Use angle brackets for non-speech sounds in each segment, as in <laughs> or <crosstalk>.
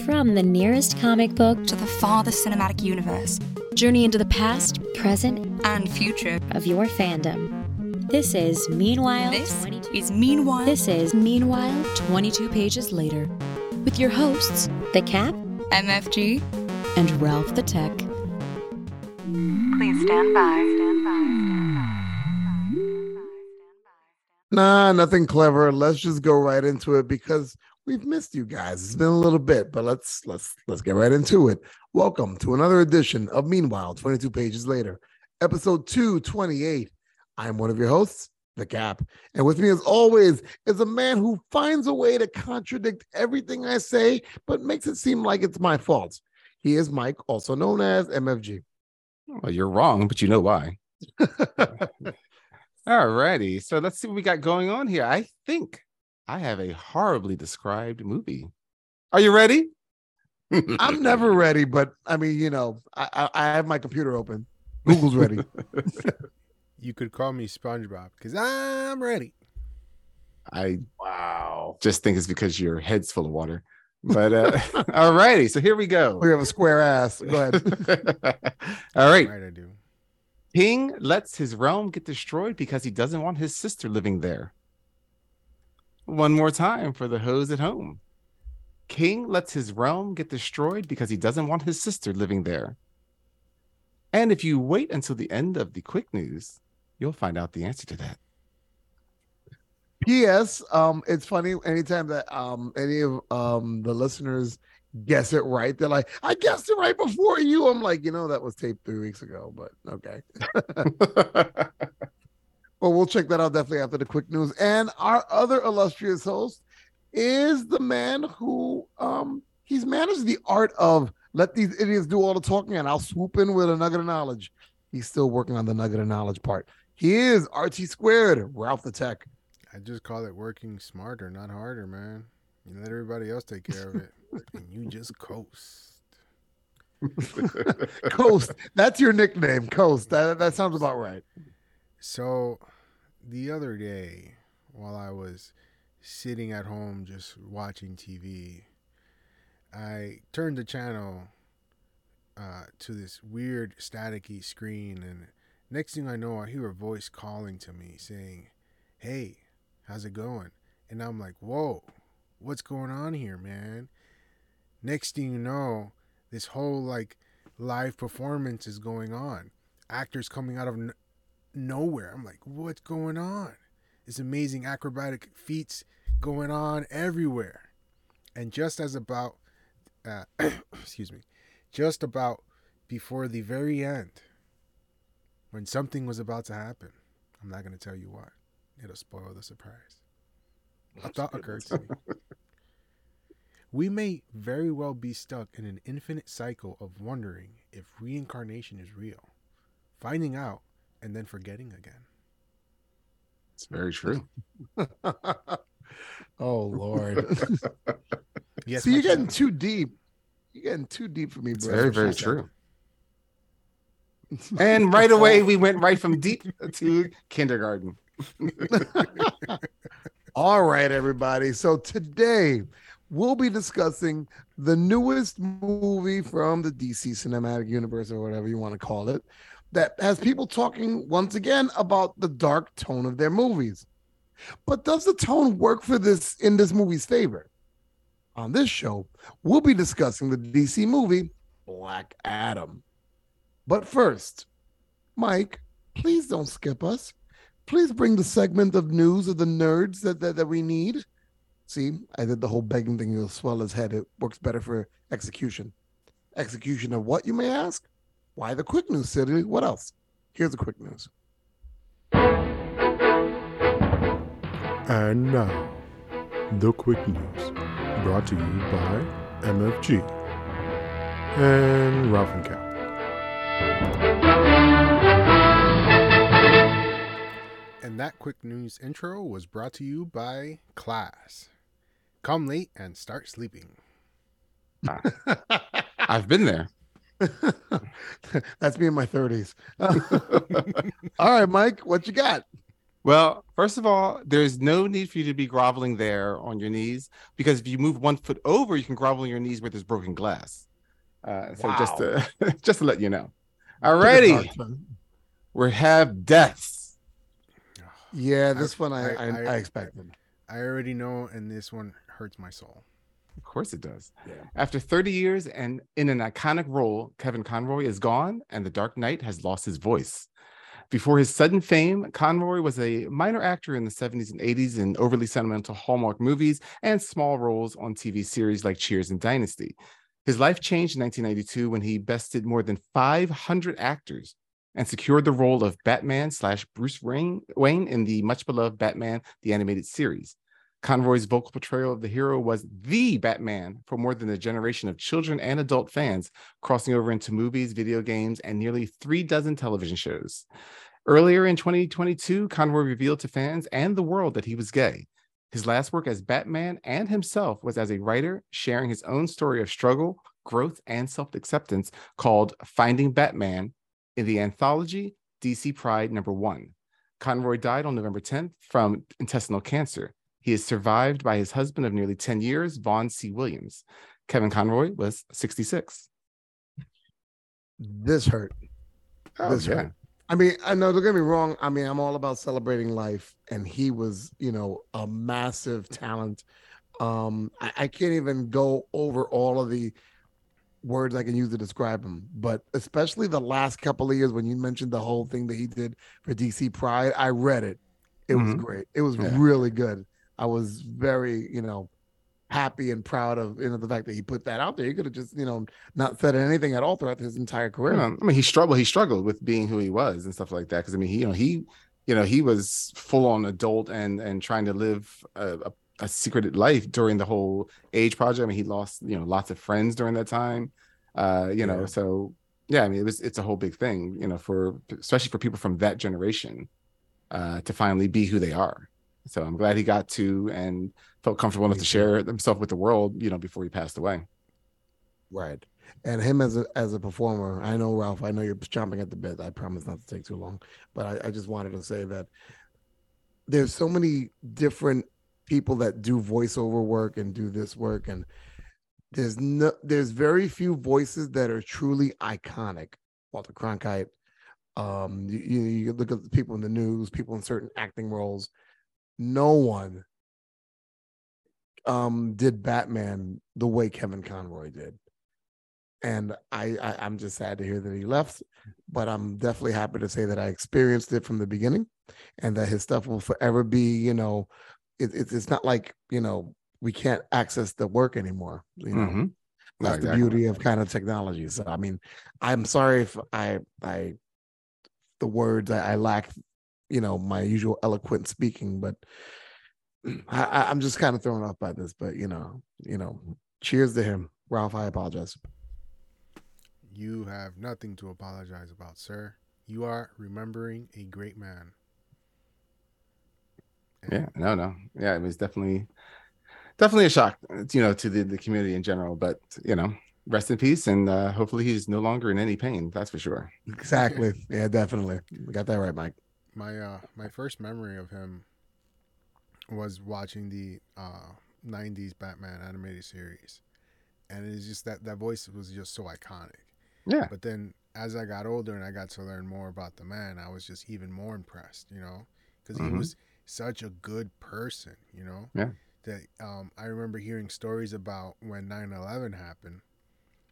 From the nearest comic book to the farthest cinematic universe, journey into the past, present, and future of your fandom. This is Meanwhile. This 22 is Meanwhile. This is Meanwhile 22 pages later with your hosts, The Cap MFG. and Ralph the Tech. Please stand by. Stand by. Nah, nothing clever. Let's just go right into it because we've missed you guys. It's been a little bit, but let's let's let's get right into it. Welcome to another edition of Meanwhile, 22 pages later, episode 228. I'm one of your hosts, The Cap. And with me, as always, is a man who finds a way to contradict everything I say, but makes it seem like it's my fault. He is Mike, also known as MFG. Well, oh, you're wrong, but you know why. <laughs> All righty. So let's see what we got going on here. I think I have a horribly described movie. Are you ready? I'm never ready, but I mean, you know, I, I, I have my computer open. Google's ready. <laughs> You could call me SpongeBob because I'm ready. I wow. just think it's because your head's full of water. But uh <laughs> all righty. So here we go. We have a square ass. Go ahead. <laughs> all right. Right, I do. Ping lets his realm get destroyed because he doesn't want his sister living there. One more time for the hoes at home. King lets his realm get destroyed because he doesn't want his sister living there. And if you wait until the end of the quick news, you'll find out the answer to that. P.S. Um, it's funny anytime that um any of um the listeners guess it right, they're like, I guessed it right before you. I'm like, you know, that was taped three weeks ago, but okay. <laughs> <laughs> Well, we'll check that out definitely after the quick news. And our other illustrious host is the man who um he's managed the art of let these idiots do all the talking and I'll swoop in with a nugget of knowledge. He's still working on the nugget of knowledge part. He is RT squared, Ralph the Tech. I just call it working smarter, not harder, man. You let everybody else take care of it, <laughs> and you just coast. <laughs> Coast. That's your nickname, Coast. That that sounds about right. So, the other day, while I was sitting at home just watching TV, I turned the channel uh, to this weird staticky screen, and next thing I know, I hear a voice calling to me saying, "Hey, how's it going?" And I'm like, "Whoa, what's going on here, man?" Next thing you know, this whole like live performance is going on. Actors coming out of nowhere. I'm like, what's going on? This amazing acrobatic feats going on everywhere. And just as about, uh, <coughs> excuse me, just about before the very end, when something was about to happen, I'm not going to tell you what. It'll spoil the surprise. A thought occurred to me. <laughs> We may very well be stuck in an infinite cycle of wondering if reincarnation is real, finding out, and then forgetting again. It's very true. <laughs> oh Lord. <laughs> Yes, See, you're getting too deep. You're getting too deep for me, It's bro. very, very true. <laughs> And right away, we went right from deep to kindergarten. All right, everybody. So today we'll be discussing the newest movie from the DC Cinematic Universe, or whatever you want to call it, that has people talking once again about the dark tone of their movies. But does the tone work for this in this movie's favor? On this show, we'll be discussing the DC movie Black Adam. But first, Mike, please don't skip us please bring the segment of news of the nerds that, that, that we need. See, I did the whole begging thing. It'll swell his head. It works better for execution. Execution of what, you may ask? Why the quick news, City? What else? Here's the quick news. And now, the quick news brought to you by MFG and Ralph and Cap. And that quick news intro was brought to you by Class. Come late and start sleeping. Ah. I've been there. <laughs> That's me in my 30s. <laughs> All right, Mike, what you got? Well, first of all, there's no need for you to be groveling there on your knees because if you move one foot over, you can grovel on your knees where there's broken glass. Uh, so just to <laughs> just to let you know. Alrighty, we have deaths. Yeah, this one I, I- I, I, I- expected. I already know, and this one hurts my soul. Of course it does. Yeah. After 30 years and in an iconic role, Kevin Conroy is gone and The Dark Knight has lost his voice. Before his sudden fame, Conroy was a minor actor in the 70s and 80s in overly sentimental Hallmark movies and small roles on TV series like Cheers and Dynasty. His life changed in 1992 when he bested more than 500 actors and secured the role of Batman slash Bruce Wayne Wayne in the much beloved Batman the Animated Series. Conroy's vocal portrayal of the hero was the Batman for more than a generation of children and adult fans, crossing over into movies, video games, and nearly three dozen television shows. Earlier in 2022, Conroy revealed to fans and the world that he was gay. His last work as Batman and himself was as a writer, sharing his own story of struggle, growth, and self acceptance called Finding Batman in the anthology DC Pride number one. Conroy died on November 10th from intestinal cancer. He is survived by his husband of nearly 10 years, Vaughn C. Williams. Kevin Conroy was 66. This hurt. Oh, This yeah. hurt. I mean, I know. Don't get me wrong. I mean, I'm all about celebrating life, and he was, you know, a massive talent. Um, I, I can't even go over all of the words I can use to describe him, but especially the last couple of years when you mentioned the whole thing that he did for DC Pride, I read it. It was Mhm. great. It was Yeah. really good. I was very, you know, happy and proud of you know the fact that he put that out there. He could have just, you know, not said anything at all throughout his entire career. Um, I mean, he struggled. He struggled with being who he was and stuff like that. Because I mean, he, you know, he, you know, he was full on adult and and trying to live a, a, a secreted life during the whole age project. I mean, he lost, you know, lots of friends during that time. Uh, you know, so yeah, I mean, it was it's a whole big thing, you know, for especially for people from that generation, uh, to finally be who they are. So I'm glad he got to and felt comfortable enough to share himself with the world, you know, before he passed away. Right. And him as a as a performer, I know Ralph, I know you're chomping at the bit. I promise not to take too long. But I, I just wanted to say that there's so many different people that do voiceover work and do this work. And there's no there's very few voices that are truly iconic. Walter Cronkite. Um, you, you, you look at the people in the news, people in certain acting roles. No one um did Batman the way Kevin Conroy did. And I, I I'm just sad to hear that he left, but I'm definitely happy to say that I experienced it from the beginning and that his stuff will forever be, you know, it, it's it's not like, you know, we can't access the work anymore. You know, Mhm. No, that's the beauty of kind of technology. So I mean, I'm sorry if I I the words I, I lack, you know, my usual eloquent speaking, but <clears throat> I, I, I'm just kind of thrown off by this. But you know, you know, cheers to him, Ralph. I apologize. You have nothing to apologize about, sir. You are remembering a great man. Yeah, no, no. Yeah, it was definitely definitely a shock, you know, to the, the community in general. But you know, rest in peace and uh hopefully he's no longer in any pain, that's for sure. Exactly. <laughs> Yeah, definitely. We got that right, Mike. My uh my first memory of him was watching the uh 90s Batman animated series. And it's just that that voice was just so iconic. Yeah. But then as I got older and I got to learn more about the man, I was just even more impressed, you know, because he Mhm. was such a good person, you know. Yeah. That um, I remember hearing stories about when 9/11 happened.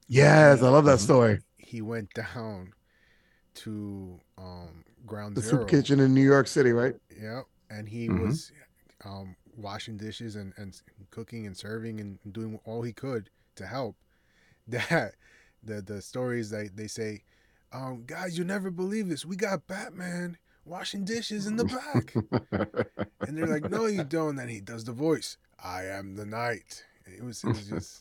Yes, I love that story. He went <laughs> down to um, Ground The Zero. soup kitchen in New York City, right? Yep. And he Mhm. was um, washing dishes and, and cooking and serving and doing all he could to help. <laughs> That the the stories that they say, um, guys, you never believe this. We got Batman washing dishes in the back. <laughs> and they're like, No, you don't. Then he does the voice. I am the night. And It was, it was just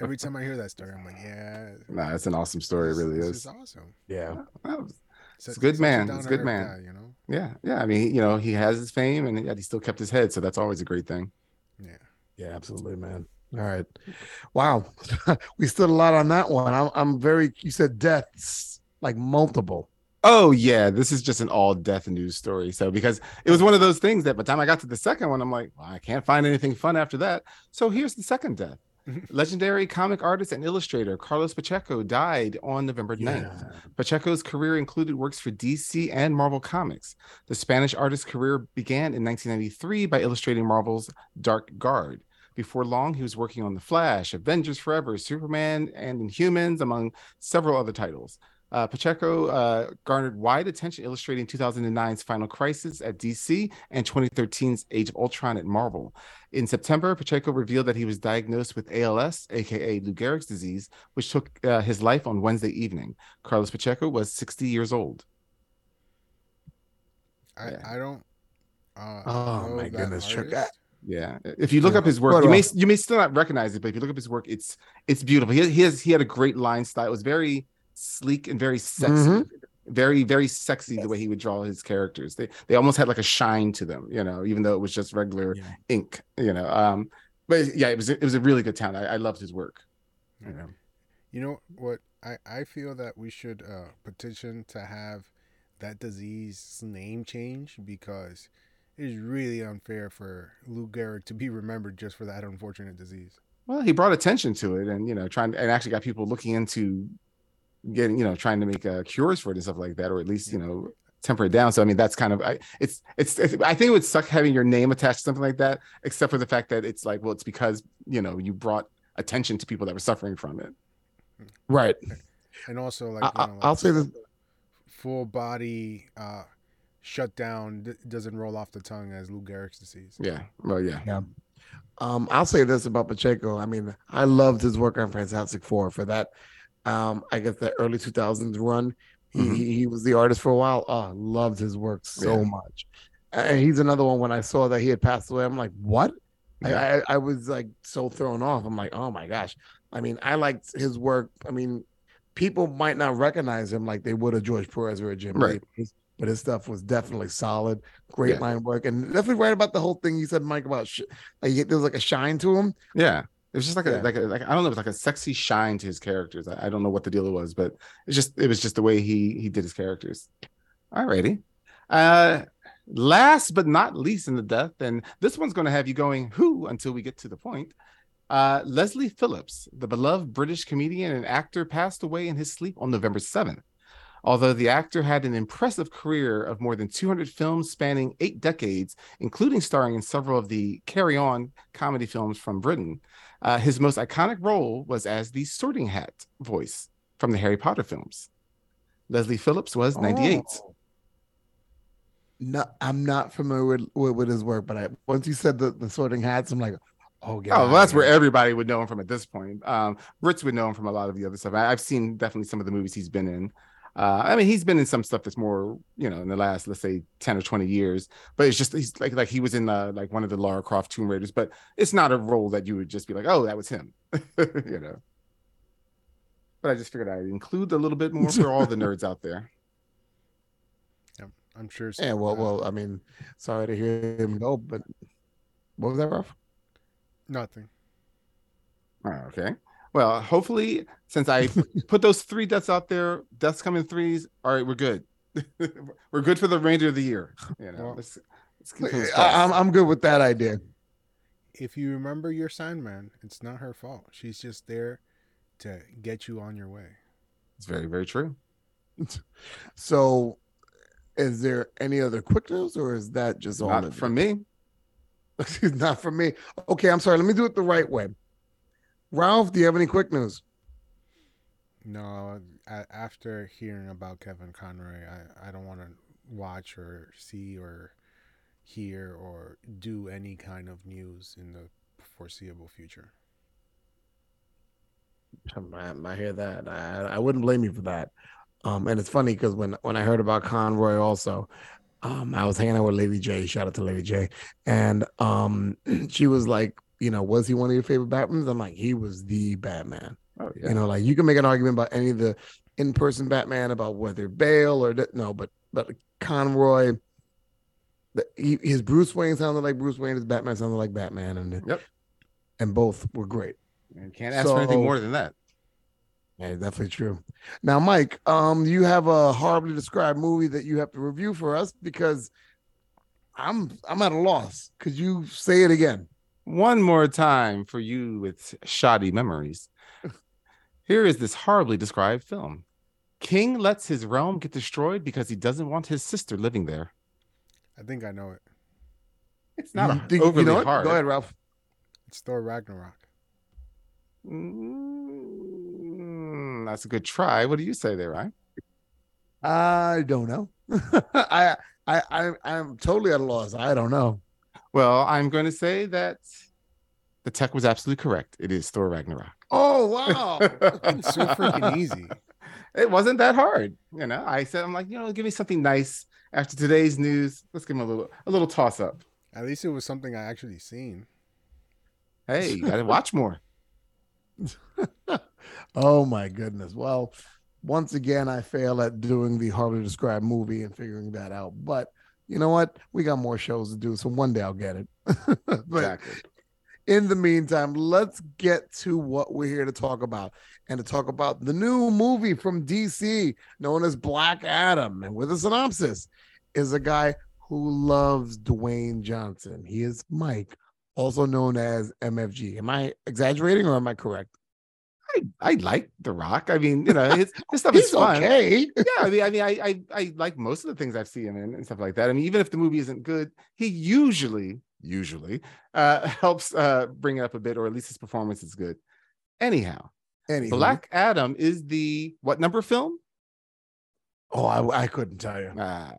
every time I hear that story, I'm like, yeah, nah, it's an awesome story, it really this is. awesome. Yeah. That was- Such- a good man. It's a good man. guy, you know. yeah, yeah. I mean, you know, he has his fame and yet he still kept his head, so that's always a great thing. Yeah. Yeah, absolutely, man. All right. Wow. <laughs> we stood a lot on that one. I'm, I'm very, you said deaths, like multiple. Oh yeah, this is just an all death news story. So because it was one of those things that by the time I got to the second one, I'm like, well, I can't find anything fun after that. So here's the second death. Mm-hmm. Legendary comic artist and illustrator Carlos Pacheco died on November 9th. Pacheco's career included works for DC and Marvel Comics. The Spanish artist's career began in 1993 by illustrating Marvel's Dark Guard. Before long, he was working on The Flash, Avengers Forever, Superman, and Inhumans, among several other titles. Uh, Pacheco uh, garnered wide attention illustrating 2009's Final Crisis at DC and 2013's Age of Ultron at Marvel. In September, Pacheco revealed that he was diagnosed with ALS, aka Lou Gehrig's disease, which took uh, his life on Wednesday evening. Carlos Pacheco was 60 years old. I, Yeah. I don't. Uh, Oh, know my that goodness, Chuck. Yeah, if you look Yeah. up his work, Right you may on. you may still not recognize it, but if you look up his work, it's it's beautiful. He he has he had a great line style. It was very sleek and very sexy, Mhm. very very sexy the way he would draw his characters. They they almost had like a shine to them, you know, even though it was just regular Yeah. ink, you know. Um, but yeah, it was it was a really good town. I, I loved his work. You know. You know what? I, I feel that we should uh, petition to have that disease's name change because it is really unfair for Lou Gehrig to be remembered just for that unfortunate disease. Well, he brought attention to it, and you know, trying and actually got people looking into getting, you know, trying to make uh, cures for it and stuff like that, or at least you know, temper it down. So I mean, that's kind of I, it's, it's it's I think it would suck having your name attached to something like that, except for the fact that it's like, well, it's because you know you brought attention to people that were suffering from it. Right. And also, like, I, you I, know, like I'll say this. full body uh, shutdown d- doesn't roll off the tongue as Lou Gehrig's disease. Yeah. Well, yeah. Yeah. Um, I'll say this about Pacheco. I mean, I loved his work on Fantastic Four for that. Um, I guess the early 2000s run. He, Mhm. he, he was the artist for a while. Oh, loved his work so Yeah. much. And he's another one. When I saw that he had passed away, I'm like, what? I- Yeah. I, I was like so thrown off. I'm like, oh my gosh. I mean, I liked his work. I mean, people might not recognize him like they would a George Perez or a Jim Right. Lee, but his stuff was definitely solid, great Yeah. line work, and definitely right about the whole thing you said, Mike, about sh- like he- there was like a shine to him. Yeah. It was just like a Yeah. like a like I don't know, it was like a sexy shine to his characters. I, I don't know what the deal was, but it's just it was just the way he he did his characters. Alrighty. Uh last but not least in the death, and this one's gonna have you going who until we get to the point. Uh Leslie Phillips, the beloved British comedian and actor, passed away in his sleep on November 7th. Although the actor had an impressive career of more than 200 films spanning eight decades, including starring in several of the Carry On comedy films from Britain, uh, his most iconic role was as the Sorting Hat voice from the Harry Potter films. Leslie Phillips was 98. Oh. No, I'm not familiar with, with, with his work, but I once you said the, the sorting hats, I'm like, oh, get Oh, well, that's where everybody would know him from at this point. Um, Ritz would know him from a lot of the other stuff. I, I've seen definitely some of the movies he's been in. Uh, I mean, he's been in some stuff that's more, you know, in the last, let's say, ten or twenty years. But it's just he's like like he was in uh, like one of the Lara Croft Tomb Raiders. But it's not a role that you would just be like, oh, that was him, <laughs> you know. But I just figured I'd include a little bit more for all the nerds out there. <laughs> Yeah, I'm sure. Yeah, well, well, I mean, sorry to hear him go, but what was that, Ralph? nothing. Oh, okay. Well, hopefully, since I <laughs> put those three deaths out there, deaths come in threes. All right, we're good. <laughs> we're good for the remainder of the year. You know, Well, let's, let's keep things I, I'm. I'm good with that idea. If you remember your sign man, it's not her fault. She's just there to get you on your way. It's very, very true. <laughs> So, is there any other quick news, or is that just all Not of from it? me. Not from me. Okay, I'm sorry. Let me do it the right way. Ralph, do you have any quick news? No, a- after hearing about Kevin Conroy, I, I don't want to watch or see or hear or do any kind of news in the foreseeable future. I, I hear that. I, I wouldn't blame you for that. Um, and it's funny because when when I heard about Conroy, also, um, I was hanging out with Lady J. Shout out to Lady J. And um, <clears throat> she was like, you know, was he one of your favorite Batmans? I'm like, he was the Batman. Oh yeah. You know, like you can make an argument about any of the in-person Batman about whether Bale or no, but but Conroy, the, he, his Bruce Wayne sounded like Bruce Wayne, his Batman sounded like Batman, and Yep. and both were great. And can't ask for anything more than that. Yeah, definitely true. Now, Mike, um, you have a horribly described movie that you have to review for us because I'm I'm at a loss. Could you say it again? One more time for you with shoddy memories. Here is this horribly described film. King lets his realm get destroyed because he doesn't want his sister living there. I think I know it. It's not You think- overly you know what? hard. Go ahead, Ralph. It's Thor Ragnarok. Mm, that's a good try. What do you say there, right? I don't know. <laughs> I I I I'm totally at a loss. I don't know. Well, I'm going to say that the tech was absolutely correct. It is Thor Ragnarok. Oh wow. So <laughs> freaking easy. It wasn't that hard. You know, I said, I'm like, you know, give me something nice after today's news. Let's give him a little, a little toss up. At least it was something I actually seen. Hey, you got to watch more. <laughs> oh my goodness. Well, once again, I fail at doing the hardly described movie and figuring that out. But you know what? We got more shows to do, so one day I'll get it. <laughs> but Exactly. in the meantime, let's get to what we're here to talk about and to talk about the new movie from DC known as Black Adam. And with a synopsis is a guy who loves Dwayne Johnson. He is Mike, also known as MFG. Am I exaggerating or am I correct? I, I like The Rock. I mean, you know, his, <laughs> his stuff is fun. okay. yeah, I mean, I mean, I, <laughs> I I like most of the things I've seen him in and stuff like that. I mean, even if the movie isn't good, he usually usually uh <laughs> helps uh bring it up a bit, or at least his performance is good. Anyhow, Anywho. Black Adam is the what number film? Oh, I, I couldn't tell you. Ah,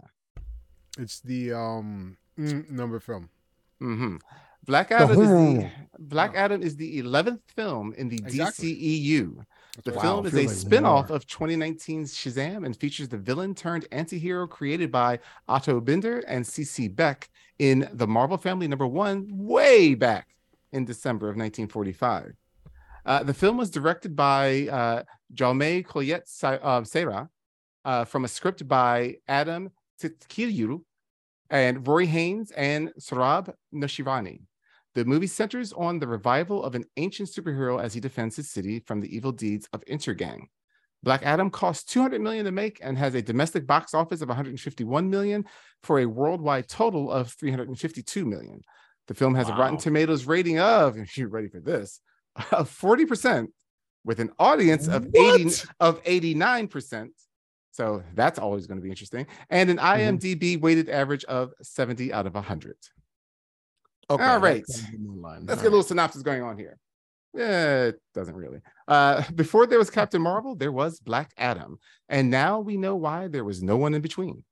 It's the um mm, number film. hmm Black Adam is the Oh. Black Adam is the eleventh film in the Exactly. DCEU. The Wow, film is a feels like spin-off more. of 2019's Shazam and features the villain turned anti-hero created by Otto Binder and CC Beck in the Marvel Family number one way back in December of 1945. Uh, the film was directed by uh, Jaume Collet uh, Serra uh, from a script by Adam Sztykiel and Rory Haynes and Sohrab Noshirvani. The movie centers on the revival of an ancient superhero as he defends his city from the evil deeds of Intergang. Black Adam cost 200 million to make and has a domestic box office of 151 million for a worldwide total of 352 million. The film has a Rotten Tomatoes rating of, <laughs> if you're ready for this, of 40% with an audience of 80 of 89%. So that's always going to be interesting. And an mm-hmm. IMDb weighted average of 70 out of 100. Okay, All right. sounds more in line. Let's All get a little synopsis going on here. Yeah, it doesn't really. Uh, <laughs> before there was Captain Marvel, there was Black Adam. And now we know why there was no one in between.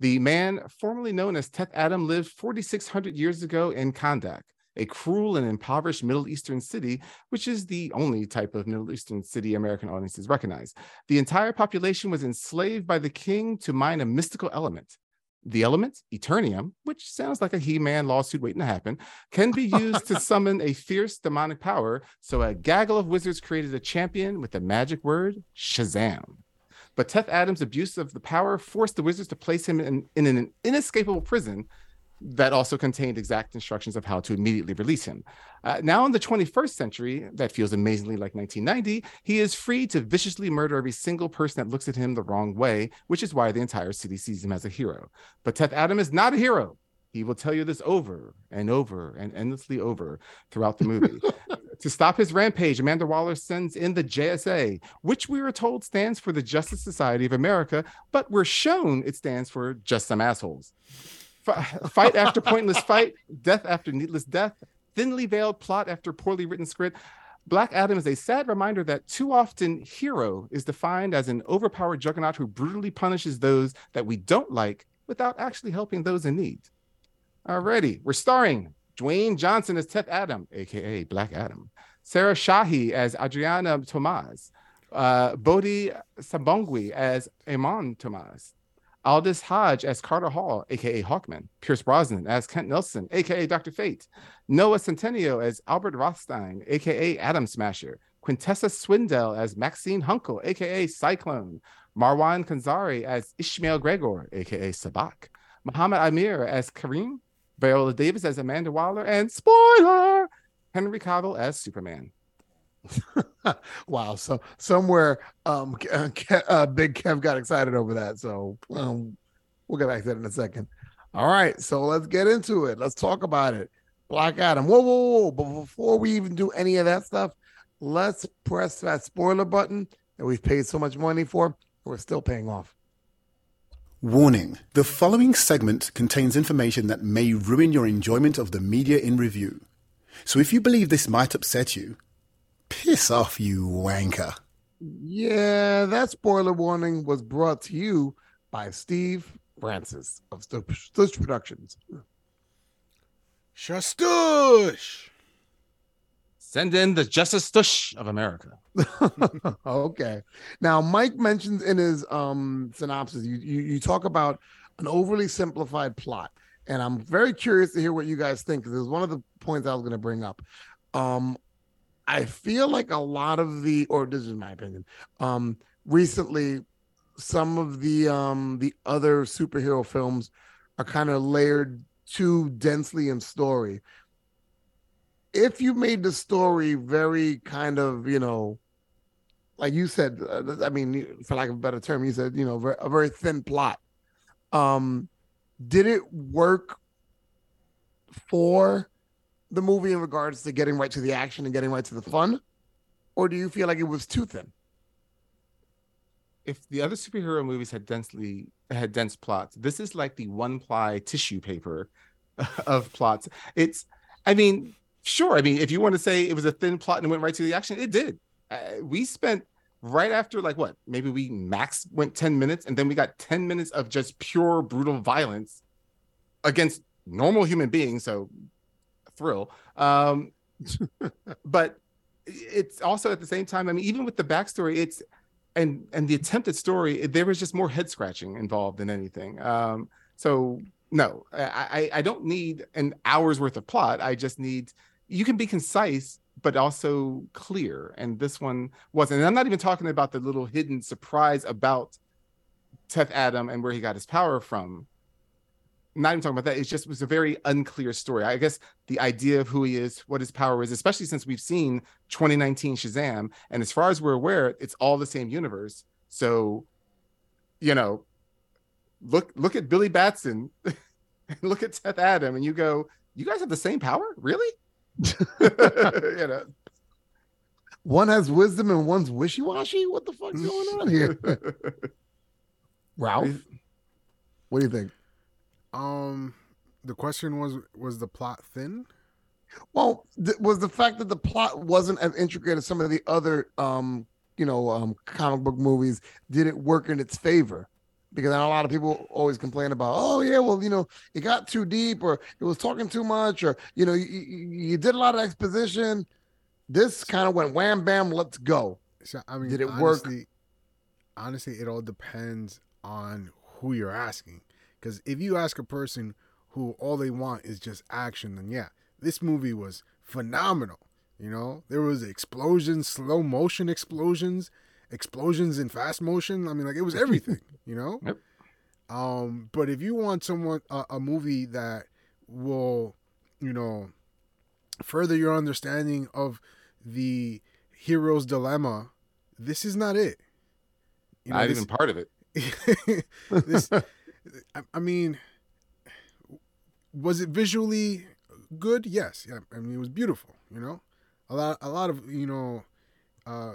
The man formerly known as Teth Adam lived 4,600 years ago in Kahndaq, a cruel and impoverished Middle Eastern city, which is the only type of Middle Eastern city American audiences recognize. The entire population was enslaved by the king to mine a mystical element. The element, Eternium, which sounds like a He Man lawsuit waiting to happen, can be used to <laughs> summon a fierce demonic power. So a gaggle of wizards created a champion with the magic word Shazam. But Teth Adams' abuse of the power forced the wizards to place him in, in an inescapable prison that also contained exact instructions of how to immediately release him. Uh, now, in the 21st century, that feels amazingly like 1990, he is free to viciously murder every single person that looks at him the wrong way, which is why the entire city sees him as a hero. But Teth Adam is not a hero. He will tell you this over and over and endlessly over throughout the movie. <laughs> to stop his rampage, Amanda Waller sends in the JSA, which we are told stands for the Justice Society of America, but we're shown it stands for just some assholes. Fi- fight after pointless fight, death after needless death, thinly veiled plot after poorly written script. Black Adam is a sad reminder that too often hero is defined as an overpowered juggernaut who brutally punishes those that we don't like without actually helping those in need. Alrighty, we're starring Dwayne Johnson as Teth Adam, aka Black Adam, Sarah Shahi as Adriana Tomas, uh, Bodhi Sabongui as Amon Tomas, Aldis Hodge as Carter Hall, aka Hawkman, Pierce Brosnan as Kent Nelson, aka Dr. Fate, Noah Centineo as Albert Rothstein, aka Atom Smasher, Quintessa Swindell as Maxine Hunkel, aka Cyclone, Marwan Kenzari as Ishmael Gregor, aka Sabbac, Mohammed Amer as Kareem, Viola Davis as Amanda Waller, and spoiler, Henry Cavill as Superman. <laughs> wow. So somewhere, um, uh, uh, Big Kev got excited over that. So um, we'll get back to that in a second. All right. So let's get into it. Let's talk about it. Black Adam. Whoa, whoa, whoa. But before we even do any of that stuff, let's press that spoiler button that we've paid so much money for. We're still paying off. Warning the following segment contains information that may ruin your enjoyment of the media in review. So if you believe this might upset you, piss off, you wanker. Yeah, that spoiler warning was brought to you by Steve Francis of Stush Stush Productions. Shastush. Send in the Justice Stush of America. <laughs> okay. Now, Mike mentions in his um synopsis, you, you you talk about an overly simplified plot, and I'm very curious to hear what you guys think because it was one of the points I was going to bring up. Um, I feel like a lot of the, or this is my opinion, um, recently, some of the um the other superhero films are kind of layered too densely in story. If you made the story very kind of, you know, like you said, uh, I mean, for lack of a better term, you said, you know, a very thin plot. Um, did it work for the movie in regards to getting right to the action and getting right to the fun, or do you feel like it was too thin? if the other superhero movies had densely had dense plots, this is like the one ply tissue paper <laughs> of plots. It's, I mean, sure. I mean, if you want to say it was a thin plot and went right to the action, it did. Uh, we spent right after like what maybe we max went 10 minutes and then we got 10 minutes of just pure brutal violence against normal human beings so thrill. Um but it's also at the same time i mean even with the backstory it's and and the attempted story there was just more head scratching involved than anything. Um so no I, I i don't need an hour's worth of plot. I just need you can be concise but also clear. And this one wasn't. And i'm not even talking about the little hidden surprise about Teth Adam and where he got his power from not even talking about that it's just it was a very unclear story i guess the idea of who he is what his power is especially since we've seen 2019 shazam and as far as we're aware it's all the same universe so you know look look at billy batson and <laughs> look at Seth adam and you go you guys have the same power really <laughs> you know One has wisdom and one's wishy washy. What the fuck's <laughs> going on here, Ralph? What do you think? Um, the question was was the plot thin? Well, th- was the fact that the plot wasn't as intricate as some of the other, um, you know, um, comic book movies. Did it work in its favor? Because I know a lot of people always complain about, oh yeah, well, you know, it got too deep, or it was talking too much, or you know, you, you, did a lot of exposition. This kind of went wham bam, let's go. So, I mean, Did it work? honestly, Honestly, it all depends on who you're asking. Because if you ask a person who all they want is just action, then yeah, this movie was phenomenal. You know, there was explosions, slow motion explosions, explosions in fast motion. I mean, like it was everything. you know. Yep. Um, but if you want someone a, a movie that will, you know, further your understanding of the hero's dilemma, this is not it. You know, not this- even part of it <laughs> this, I, I mean, was it visually good? Yes. Yeah. I mean, it was beautiful. You know, a lot, a lot of you know, uh,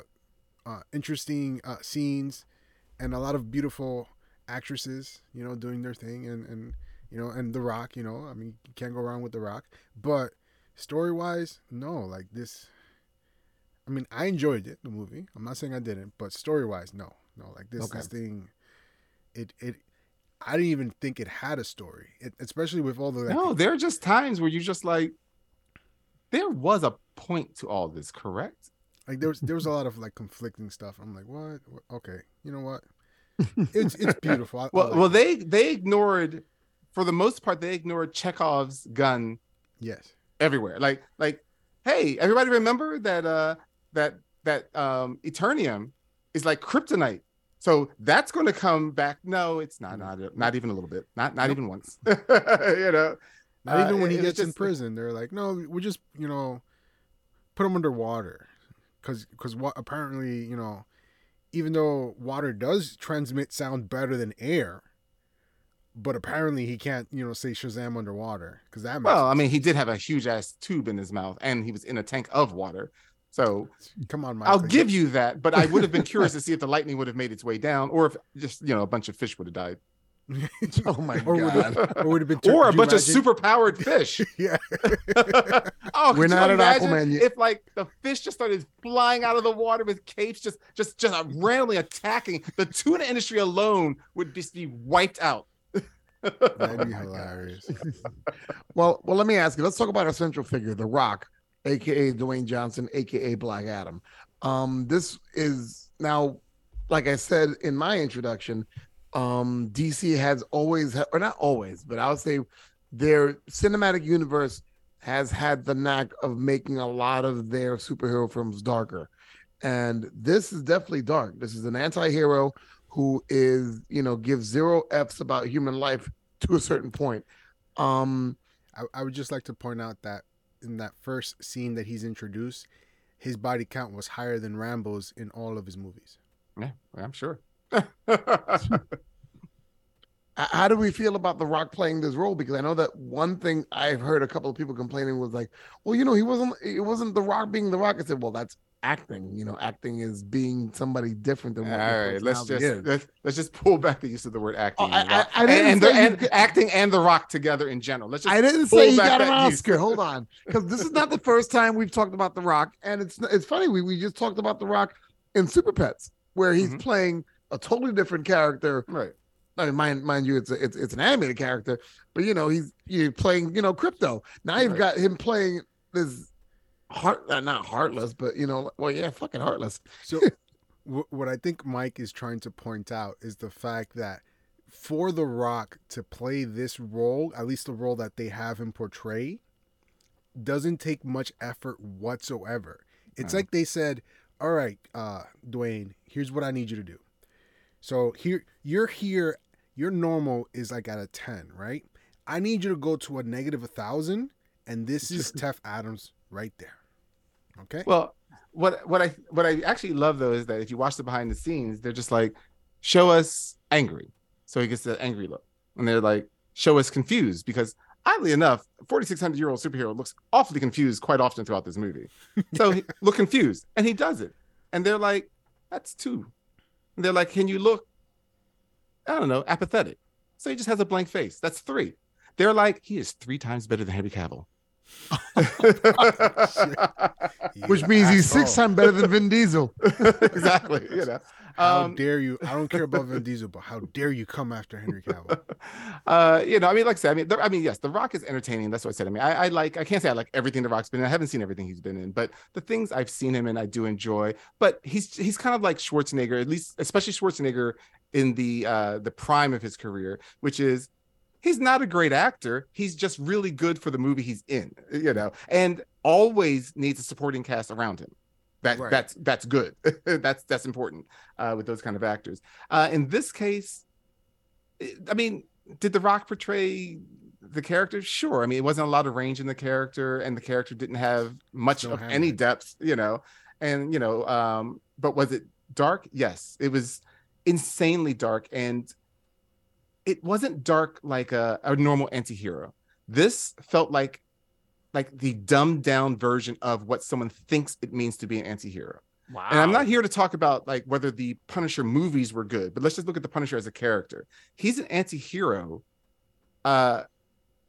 uh, interesting uh, scenes, and a lot of beautiful actresses. You know, doing their thing, and and you know, and The Rock. You know, I mean, you can't go wrong with The Rock. But story wise, no. Like this. I mean, I enjoyed it, the movie. I'm not saying I didn't, but story wise, no, no. Like this, Okay. this thing, it, it, I didn't even think it had a story, it, especially with all the like, no there are just times where you just like there was a point to all this correct like there was there was a lot of like conflicting stuff. I'm like, what? Okay, you know what? It's it's <laughs> beautiful. I, I well like well they they ignored for the most part they ignored chekhov's gun yes, everywhere like like hey everybody remember that uh that that um eternium is like kryptonite so that's going to come back no it's not not not even a little bit not not even once <laughs> you know not Uh, even when he gets in prison, they're like, no, we just you know, put him underwater. because because what apparently you know, even though water does transmit sound better than air, but apparently he can't you know say Shazam underwater because that. Well, I mean, he did have a huge ass tube in his mouth, and he was in a tank of water. So come on, I'll Michael. give you that, but I would have been curious to <laughs> see if the lightning would have made its way down, or if just you know a bunch of fish would have died, <laughs> Oh my or would god. or would have been <laughs> or a could you bunch of imagine- super powered fish. yeah. oh, We're you not at imagine Aquaman yet. If like the fish just started flying out of the water with capes, just just just randomly attacking, the tuna industry alone would just be wiped out. That'd be oh hilarious. Well, well, let me ask you. Let's talk about our central figure, The Rock, aka Dwayne Johnson, aka Black Adam. Um, this is now, like I said in my introduction, um, DC has always, or not always, but I would say their cinematic universe has had the knack of making a lot of their superhero films darker. And this is definitely dark. This is an anti-hero who is, you know, gives zero F's about human life to a certain point. Um, I, I would just like to point out that in that first scene that he's introduced, his body count was higher than Rambo's in all of his movies. Yeah, I'm sure. <laughs> How do we feel about the rock playing this role because i know that one thing i've heard a couple of people complaining was like well you know he wasn't it wasn't the rock being the rock i said well that's acting you know acting is being somebody different than All right, let's just is. let's, let's just pull back the use of the word acting, Oh, I-. I- I didn't and, the, and get- acting and the rock together in general. Let's just I didn't say he got an that use. Oscar. Hold on, because this is not the first time we've talked about The Rock, and it's it's funny. We we just talked about The Rock in Super Pets, where he's Mhm. playing a totally different character right. I mean, mind mind you, it's a, it's it's an animated character, but you know he's you playing you know Krypto. Now you've Right. got him playing this heart uh, not heartless, but you know, well yeah, fucking heartless. So, <laughs> wh- what I think Mike is trying to point out is the fact that for The Rock to play this role, at least the role that they have him portray, doesn't take much effort whatsoever. It's No. like they said, "All right, uh, Dwayne, here's what I need you to do." So here, you're here. Your normal is like at a ten, right? I need you to go to a negative a thousand, and this is <laughs> Teth Adams right there. Okay. Well, what what I what I actually love though is that if you watch the behind the scenes, they're just like, show us angry, so he gets the angry look, and they're like, show us confused because oddly enough, forty six hundred year old superhero looks awfully confused quite often throughout this movie. So he, <laughs> look confused, and he does it, and they're like, that's two. And they're like, can you look? I don't know, apathetic. So he just has a blank face. That's three. They're like, he is three times better than Henry Cavill. <laughs> Which means he's six times better than Vin Diesel. <laughs> exactly. You know. <laughs> How Um, dare you? I don't care about Vin Diesel, but how dare you come after Henry Cavill? uh, you know, I mean, like I said, I mean, the, I mean, yes, The Rock is entertaining. That's what I said. I mean, I, I like, I can't say I like everything The Rock's been in. I haven't seen everything he's been in, but the things I've seen him in, I do enjoy. But he's he's kind of like Schwarzenegger, at least, especially Schwarzenegger in the uh the prime of his career, which is he's not a great actor. He's just really good for the movie he's in, you know, and always needs a supporting cast around him. That Right. that's that's good. <laughs> that's that's important uh, with those kind of actors. Uh, in this case, I mean, did The Rock portray the character? Sure. I mean, it wasn't a lot of range in the character, and the character didn't have much Don't of any depth, you know. And you know, um, but was it dark? Yes, it was insanely dark, and it wasn't dark like a, a normal anti-hero. This felt like like the dumbed down version of what someone thinks it means to be an anti-hero. Wow. And I'm not here to talk about like whether the Punisher movies were good, but let's just look at the Punisher as a character. He's an anti-hero uh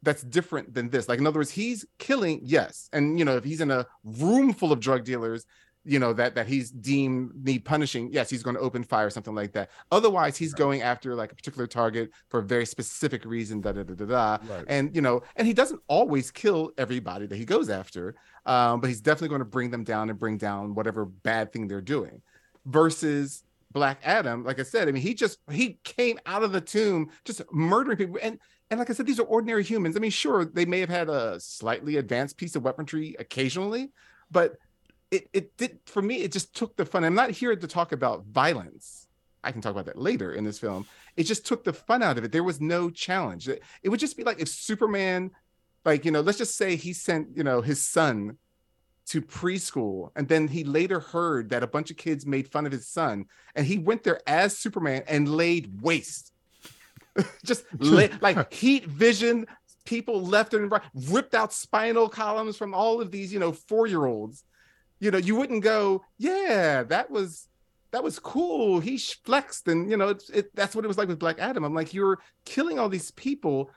that's different than this. Like in other words, he's killing, yes. And you know, if he's in a room full of drug dealers, you know, that that he's deemed need punishing, yes, he's going to open fire, something like that. Otherwise, he's going after like a particular target for a very specific reason, da da da da da. Right. and you know and he doesn't always kill everybody that he goes after um, but he's definitely going to bring them down and bring down whatever bad thing they're doing. Versus black adam like i said i mean he just he came out of the tomb just murdering people. And and like i said these are ordinary humans. I mean sure they may have had a slightly advanced piece of weaponry occasionally but it it did for me it just took the fun i'm not here to talk about violence. I can talk about that later in this film. It just took the fun out of it. There was no challenge. It, it would just be like if superman like you know let's just say he sent you know his son to preschool and then he later heard that a bunch of kids made fun of his son and he went there as superman and laid waste. <laughs> Just la- <laughs> like heat vision people left and right ripped out spinal columns from all of these you know four year olds you know you wouldn't go yeah that was that was cool. He flexed and you know it's it, that's what it was like with black adam. I'm like you're killing all these people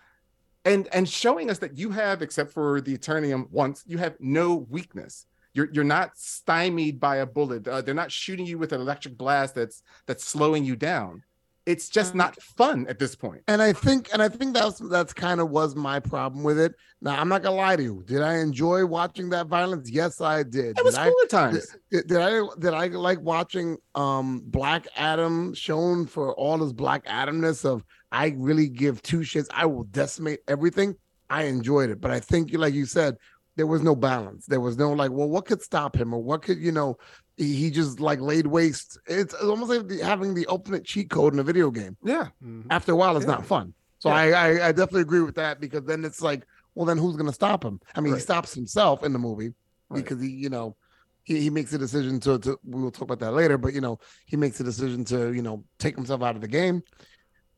and and showing us that you have except for the eternium once you have no weakness. You're you're not stymied by a bullet. Uh, they're not shooting you with an electric blast that's that's slowing you down it's just not fun at this point And I think, and I think that's that's kind of was my problem with it. Now, I'm not gonna lie to you. Did I enjoy watching that violence? Yes, I did. it was did cool I, at times did, did I did I like watching um Black Adam shown for all his Black Adamness of I really give two shits. I will decimate everything. I enjoyed it, but I think, like you said, there was no balance. There was no like, well, what could stop him, or what could you know? He, he just like laid waste. It's, it's almost like the, having the ultimate cheat code in a video game yeah Mhm. after a while it's Yeah. not fun so Yeah. I, I i definitely agree with that because then it's like well then who's gonna stop him i mean he stops himself in the movie Right. because he you know he, he makes a decision to, to we will talk about that later but you know he makes a decision to you know take himself out of the game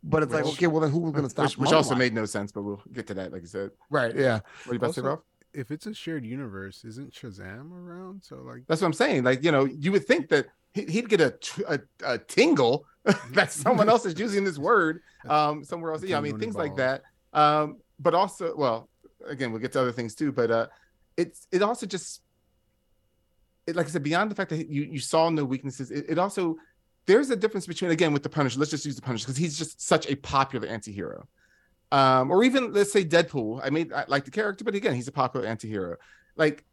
but it's like okay well then who's gonna stop which, him which also made no sense but we'll get to that like I said right yeah what are you about to say Ralph? If it's a shared universe, isn't Shazam around? So like, That's what I'm saying. Like, you know, you would think that he- he'd get a, a tingle <laughs> that someone else is using this word <laughs> um, somewhere else. Yeah, I mean, things like that. Um, but also, well, again, we'll get to other things too. But uh, it's it also just, it, like I said, beyond the fact that you you saw no weaknesses, it, it also there's a difference between again with the Punisher. Let's just use the Punisher because he's just such a popular anti-hero. Um, or even let's say Deadpool. I mean, I like the character, but again, he's a popular anti-hero. Like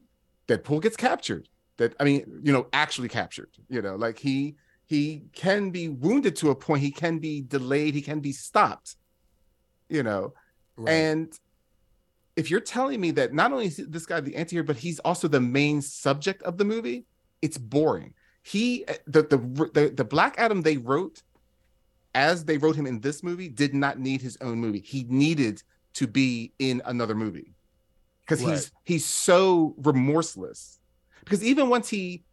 Deadpool gets captured. That I mean, you know, actually captured. You know, like he he can be wounded to a point. He can be delayed. He can be stopped. You know, right. and if you're telling me that not only is this guy the anti-hero, but he's also the main subject of the movie, it's boring. He the the the, the Black Adam they wrote as they wrote him in this movie did not need his own movie. He needed to be in another movie because he's he's so remorseless. Because even once he,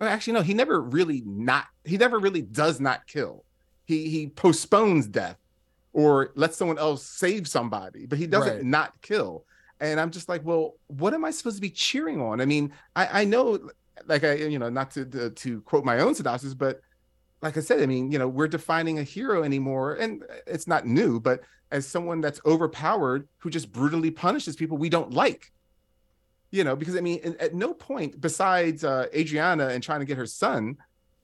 well, actually no, he never really not he never really does not kill. He he postpones death or lets someone else save somebody, but he doesn't Right. not kill. And I'm just like, well, what am I supposed to be cheering on? I mean, I I know, like I you know not to to, to quote my own synopsis, but like I said, I mean, you know, we're defining a hero anymore, and it's not new, but as someone that's overpowered who just brutally punishes people we don't like. You know, because I mean, at- no point besides uh, Adrianna and trying to get her son,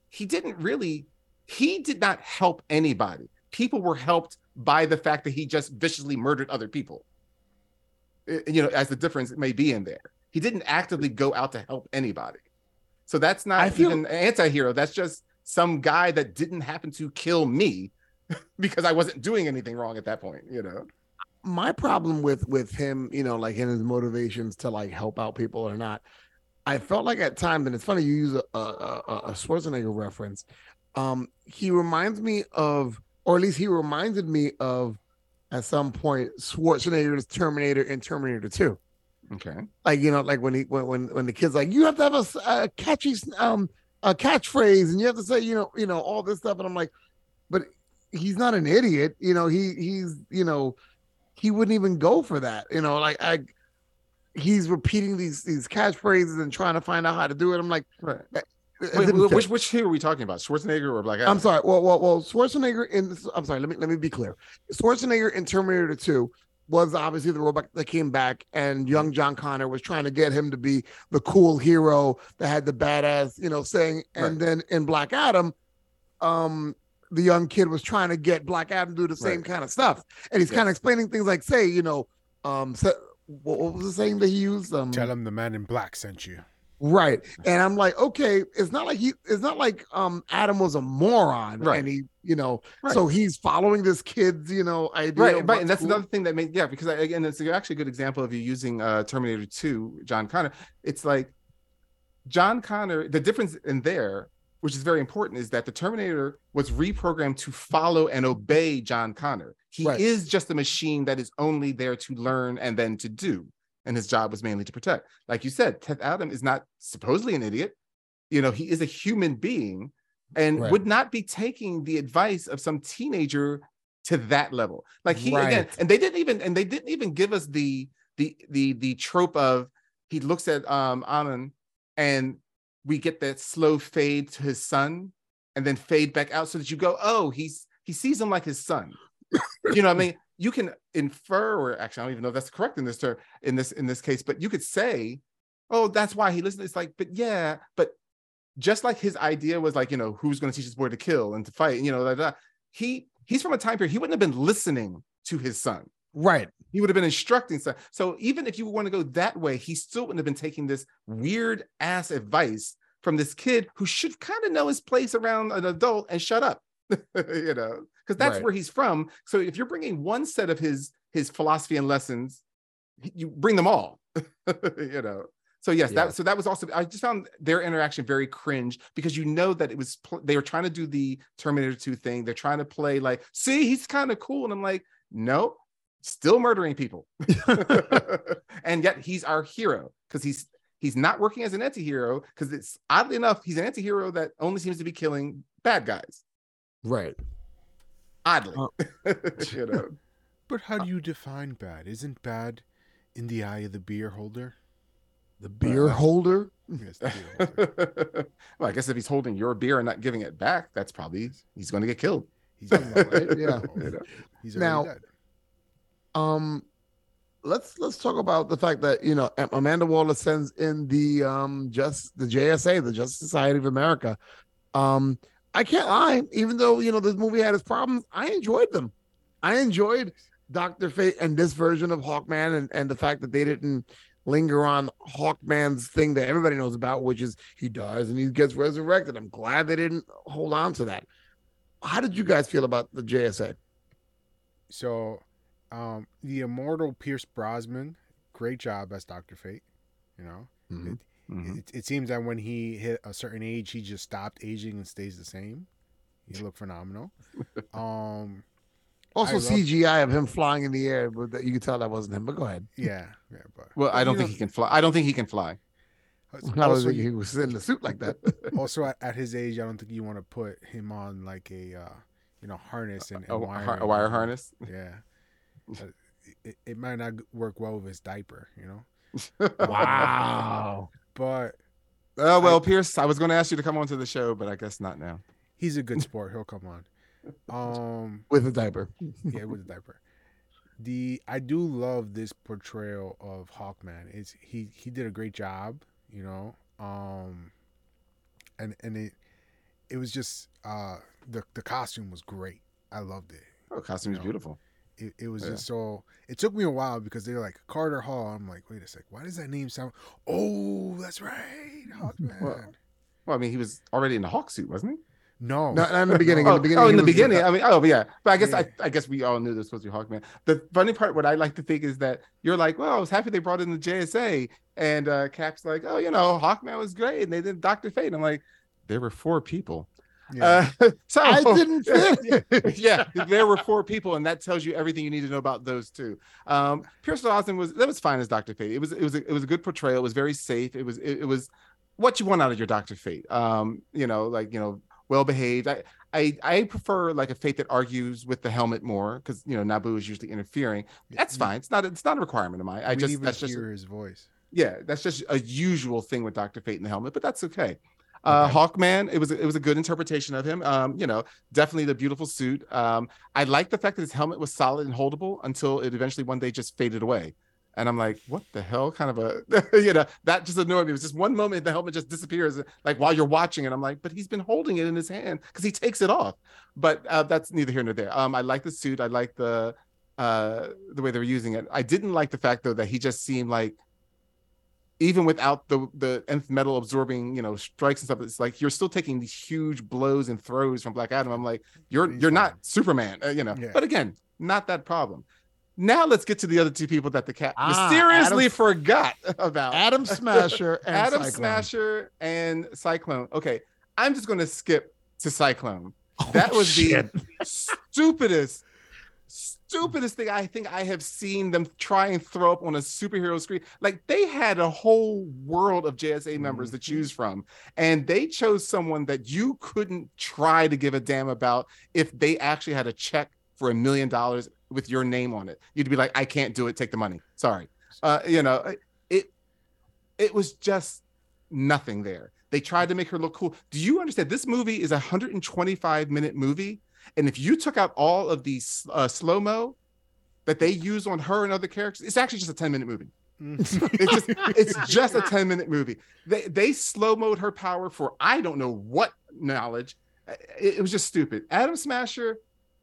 he didn't really, he did not help anybody. People were helped by the fact that he just viciously murdered other people. Uh, You know, as the difference may be in there, he didn't actively go out to help anybody. So that's not feel- even an anti-hero. That's just some guy that didn't happen to kill me <laughs> because I wasn't doing anything wrong at that point, you know. my problem with with him, you know, like in his motivations to like help out people or not, I felt like at times, and it's funny you use a a, a, a Schwarzenegger reference. Um, he reminds me of, or at least he reminded me of, at some point, Schwarzenegger's Terminator in Terminator Two. Okay. Like you know, like when he when when, when the kid's like, you have to have a, a catchy um a catchphrase, and you have to say, you know, you know all this stuff, and I'm like, but he's not an idiot, you know. He he's you know he wouldn't even go for that. You know, like I he's repeating these these catchphrases and trying to find out how to do it. I'm like, Right. Eh, wait, didn't wait, which which hero are we talking about? Schwarzenegger or Black Adam? I'm sorry. Well, well, well, Schwarzenegger in I'm sorry. Let me let me be clear. Schwarzenegger in Terminator 2 was obviously the robot that came back, and young John Connor was trying to get him to be the cool hero that had the badass, you know, saying. And Right. then in Black Adam, um, the young kid was trying to get Black Adam to do the same Right. kind of stuff, and he's kind of explaining things like, say, you know, um, so, what, what was the saying that he used? Um, tell him the man in black sent you. Right. And I'm like, okay, it's not like he it's not like um Adam was a moron Right. and he, you know, Right. so he's following this kid's, you know, idea. right, right, and that's cool. another thing that made yeah, because I, again, it's actually a good example of you using uh, Terminator Two, John Connor. It's like John Connor. The difference in there, which is very important, is that the Terminator was reprogrammed to follow and obey John Connor. He Right. is just a machine that is only there to learn and then to do. And his job was mainly to protect. Like you said, Teth Adam is not supposedly an idiot. You know, he is a human being and Right. would not be taking the advice of some teenager to that level. Like he again, and they didn't even and they didn't even give us the the the the trope of he looks at um Amon and we get that slow fade to his son and then fade back out so that you go, oh, he's he sees him like his son. you know what I mean? You can infer, or actually, I don't even know if that's correct in this term, in this in this case, but you could say, oh, that's why he listened. It's like, but yeah, but just like his idea was like, you know, who's going to teach this boy to kill and to fight, you know, da, da. he he's from a time period he wouldn't have been listening to his son. Right. He would have been instructing son. So even if you want to go that way, he still wouldn't have been taking this weird ass advice from this kid who should kind of know his place around an adult and shut up. <laughs> you know, because that's Right. where he's from. So if you're bringing one set of his his philosophy and lessons, you bring them all. <laughs> you know. So yes, Yeah. that so that was also I just found their interaction very cringe because you know that it was they were trying to do the Terminator 2 thing. They're trying to play like, see, he's kind of cool, and I'm like, no, still murdering people, <laughs> <laughs> and yet he's our hero because he's he's not working as an anti-hero because it's oddly enough he's an anti-hero that only seems to be killing bad guys. Right. Oddly, Oh. <laughs> you know. But how do you define bad? Isn't bad in the eye of the beer holder? The beer holder. Yes, the beer holder. <laughs> well, I guess if he's holding your beer and not giving it back, that's probably he's going to get killed. He's Right, yeah. <laughs> You know? He's Now- dead. Um, let's let's talk about the fact that you know Amanda Waller sends in the um just the JSA, the Justice Society of America. Um, I can't lie, even though you know this movie had its problems, I enjoyed them. I enjoyed Doctor Fate and this version of Hawkman, and and the fact that they didn't linger on Hawkman's thing that everybody knows about, which is he dies and he gets resurrected. I'm glad they didn't hold on to that. How did you guys feel about the JSA? So, um, the immortal Pierce Brosnan, great job as Doctor Fate. You know, Mhm. Mhm. it, it seems that when he hit a certain age, he just stopped aging and stays the same. He looked phenomenal. <laughs> Um, Also, I love- CGI of him flying in the air, but you could tell that wasn't him. But go ahead. yeah, yeah, but Well, I don't think know, he can fly. I don't think he can fly. I don't Also, he was in the suit like that. <laughs> also at, at his age, I don't think you want to put him on like a uh, you know harness and, and A, wiring. a wire harness. <laughs> Yeah, Uh, it, it might not work well with his diaper, you know. wow. But Oh well, Pierce. I was going to ask you to come on to the show, but I guess not now. he's a good <laughs> sport. He'll come on. Um, With a diaper. yeah, with a diaper. The I do love this portrayal of Hawkman. It's he he did a great job, you know. Um, and and it it was just uh the the costume was great. I loved it. Oh, costume is No. beautiful. It, it was Yeah. just so. It took me a while because they were like Carter Hall. I'm like, wait a sec, why does that name sound? Oh, that's right, <laughs> Hawkman. Well, Well, I mean, he was already in the hawk suit, wasn't he? no, Not, not in the <laughs> beginning. Oh, in the beginning. oh, in the beginning. I mean, oh, yeah. But I guess Yeah. I, I guess we all knew this was supposed to be Hawkman. The funny part, what I like to think is that you're like, well, I was happy they brought in the JSA, and uh, Cap's like, oh, you know, Hawkman was great, and they did Doctor Fate. And I'm like, there were four people. Yeah. Uh, <laughs> so I didn't <laughs> yeah, there were four people, and that tells you everything you need to know about those two. Um, Pierce Brosnan was that was fine as Doctor Fate. It was it was a, it was a good portrayal. It was very safe. It was it, it was what you want out of your Doctor Fate. Um, you know, like you know, well behaved. I, I I prefer like a Fate that argues with the helmet more because you know Nabu is usually interfering. That's fine. It's not it's not a requirement of mine. I we just even that's just hear his voice. yeah, that's just a usual thing with Doctor Fate in the helmet, but that's okay. Uh, Okay. Hawkman, it was it was a good interpretation of him. Um, you know, definitely the beautiful suit. Um, I like the fact that his helmet was solid and holdable until it eventually one day just faded away. And I'm like, what the hell? Kind of a, <laughs> you know, that just annoyed me. It was just one moment the helmet just disappears, like while you're watching it. I'm like, but he's been holding it in his hand because he takes it off. But uh, that's neither here nor there. Um, I like the suit. I like the uh the way they were using it. I didn't like the fact though that he just seemed like even without the the nth metal absorbing, you know, strikes and stuff, it's like you're still taking these huge blows and throws from Black Adam. I'm like, you're He's you're fine. not Superman, uh, you know. Yeah. But again, not that problem. Now let's get to the other two people that the cat Ah, mysteriously Adam- forgot <laughs> about. Atom Smasher <laughs> and Adam Cyclone. Smasher and Cyclone. Okay, I'm just gonna skip to Cyclone. Oh, That was shit. the stupidest, stupidest thing I think I have seen them try and throw up on a superhero screen. Like they had a whole world of JSA members to choose from, and they chose someone that you couldn't try to give a damn about if they actually had a check for a million dollars with your name on it. You'd be like, I can't do it. Take the money. Sorry. Uh, you know, it it was just nothing there. They tried to make her look cool. Do you understand? This movie is a 125 minute movie, and if you took out all of these uh, slow mo that they use on her and other characters, it's actually just a 10 minute movie. <laughs> it's just it's <laughs> just a 10 minute movie. They they slow mode her power for I don't know what knowledge. It, it was just stupid. Atom Smasher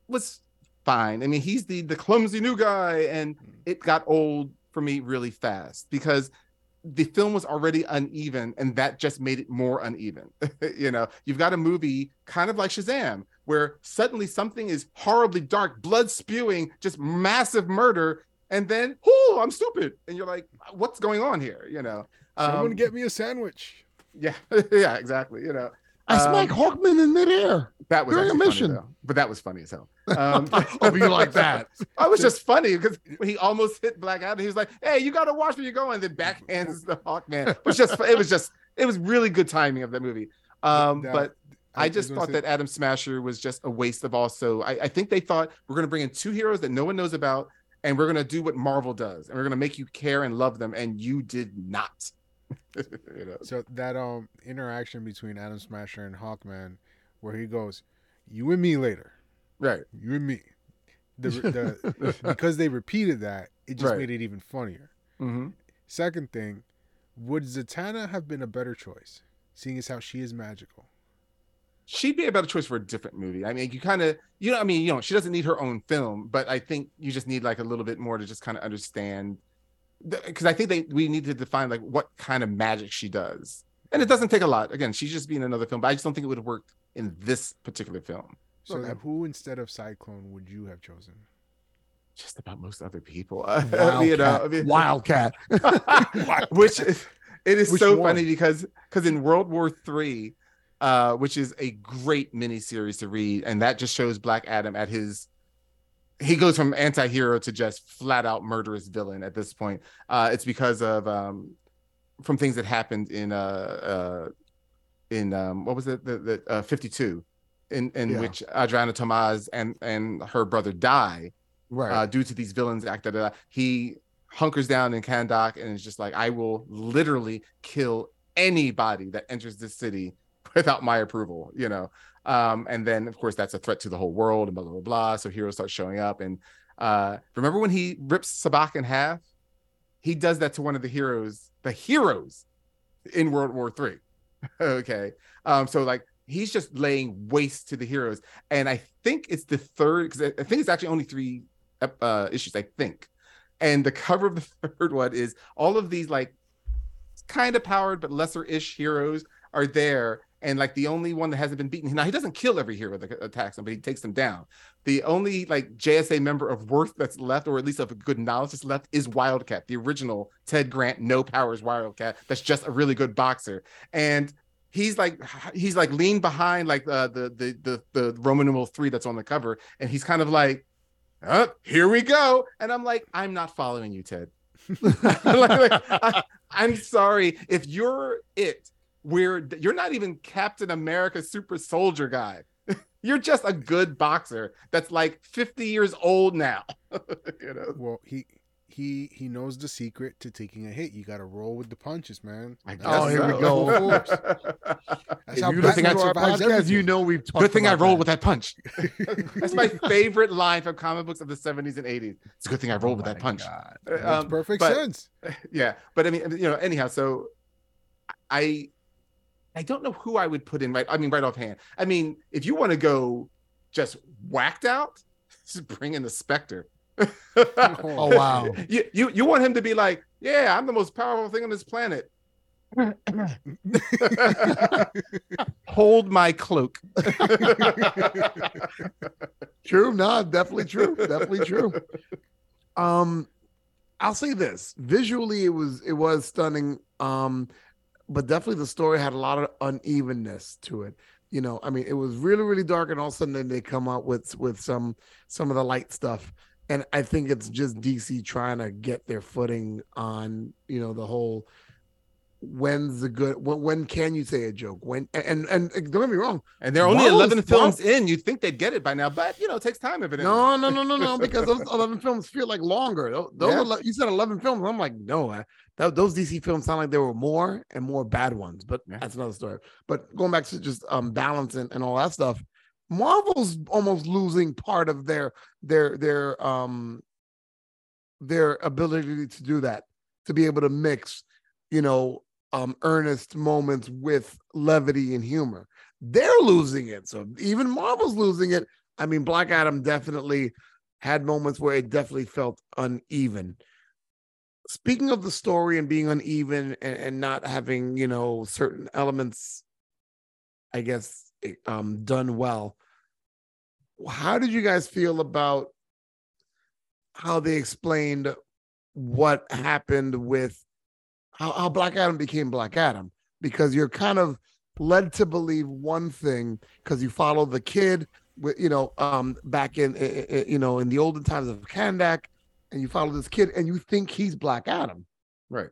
was fine. I mean, he's the the clumsy new guy, and it got old for me really fast because the film was already uneven and that just made it more uneven <laughs> you know you've got a movie kind of like shazam where suddenly something is horribly dark blood spewing just massive murder and then oh i'm stupid and you're like what's going on here you know Someone Um, get me a sandwich. yeah <laughs> yeah exactly you know I smack Um, Hawkman in midair. that was during a actually funny, mission. though. but that was funny as hell <laughs> um Oh, you like that? <laughs> I was just funny because he almost hit Black Adam. He was like, "Hey, you got to watch where you're going." Then backhands the Hawkman. It was just, it was just, it was really good timing of that movie. Um, Now, but I, just thought say- that Atom Smasher was just a waste of also. I, I think they thought we're going to bring in two heroes that no one knows about, and we're going to do what Marvel does, and we're going to make you care and love them, and you did not. <laughs> you know? So that um interaction between Atom Smasher and Hawkman, where he goes, "You and me later, Right. you and me," the, the <laughs> because they repeated that, it just Right. made it even funnier. hmm Second thing, would Zatanna have been a better choice, seeing as how she is magical? She'd be a better choice for a different movie. I mean, you kind of, you know, I mean, you know, she doesn't need her own film, but I think you just need like a little bit more to just kind of understand, because I think they we need to define like what kind of magic she does, and it doesn't take a lot. Again, she's just being another film, but I just don't think it would have worked in this particular film. So Okay. who instead of Cyclone would you have chosen? Just about most other people, <laughs> Wildcat. you know, I mean- Wildcat. <laughs> which is, it is Which so one? funny because because in World War Three, uh, which is a great miniseries to read, and that just shows Black Adam at his he goes from anti-hero to just flat out murderous villain at this point. Uh, it's because of um, from things that happened in uh, uh in um what was it the, the uh, 52 in in Yeah. which Adrianna Tomaz and and her brother die Right. uh, due to these villains act da, da, da. he hunkers down in Kahndaq and is just like I will literally kill anybody that enters this city <laughs> without my approval you know? Um and then of course that's a threat to the whole world and blah blah blah, blah. so heroes start showing up and uh remember when he rips Sabbac in half? He does that to one of the heroes the heroes in World War Three. <laughs> Okay. Um so like he's just laying waste to the heroes. And i think it's the third because I, think it's actually only three uh issues i think. And the cover of the <laughs> third one is all of these like kind of powered but lesser ish heroes are there and like the only one that hasn't been beaten now he doesn't kill every hero that attacks him but he takes them down. The only like jsa member of worth that's left or at least of good knowledge that's left is wildcat the original ted grant no powers wildcat that's just a really good boxer. And he's like <sighs> he's like leaned behind like uh, the the the the roman numeral three that's on the cover and he's kind of like oh, here we go. And i'm like i'm not following you ted. <laughs> Like, like, I, i'm sorry. If you're it where you're not even captain america super soldier guy <laughs> you're just a good boxer that's like 50 years old now <laughs> you know Well, he he he knows the secret to taking a hit. You got to roll with the punches, man. I That's- Oh, here we go. full. That's If how you listen Batman to our survives podcast, you know we've talked good thing I rolled that. with that punch. <laughs> That's my favorite line from comic books of the 70s and 80s. It's a good thing I rolled with Oh that punch. God. Makes um, perfect but- sense. yeah but i mean you know anyhow so i i don't know who i would put in right i mean right offhand i mean if you want to go just whacked out <laughs> just bring in the specter <laughs> Oh, wow. <laughs> you, you you want him to be like yeah i'm the most powerful thing on this planet hold my cloak True, no, definitely true, definitely true. Um, I'll say this: visually, it was it was stunning. Um, but definitely the story had a lot of unevenness to it. You know, I mean, it was really really dark, and all of a sudden then they come out with with some some of the light stuff, and I think it's just DC trying to get their footing on you know the whole when's the good when, when can you say a joke when and and, and don't get me wrong And they're only Marvel's- 11 films in. You'd think they'd get it by now, but you know, it takes time if it no no no no no <laughs> because those 11 films feel like longer those, Yeah. ele- you said 11 films i'm like no I, that, those dc films sound like there were more and more bad ones but Yeah. that's another story. But going back to just um balance and, and all that stuff marvel's almost losing part of their their their um their ability to do that to be able to mix you know um earnest moments with levity and humor. They're losing it so even marvel's losing it. I mean black adam definitely had moments where it definitely felt uneven speaking of the story and being uneven and, and not having you know certain elements i guess eh, um done well how did you guys feel about how they explained what happened with how, how Black Adam became Black Adam? Because you're kind of led to believe one thing because you follow the kid with you know um back in eh, eh, you know in the olden times of Kahndaq and you follow this kid and you think he's Black Adam Right.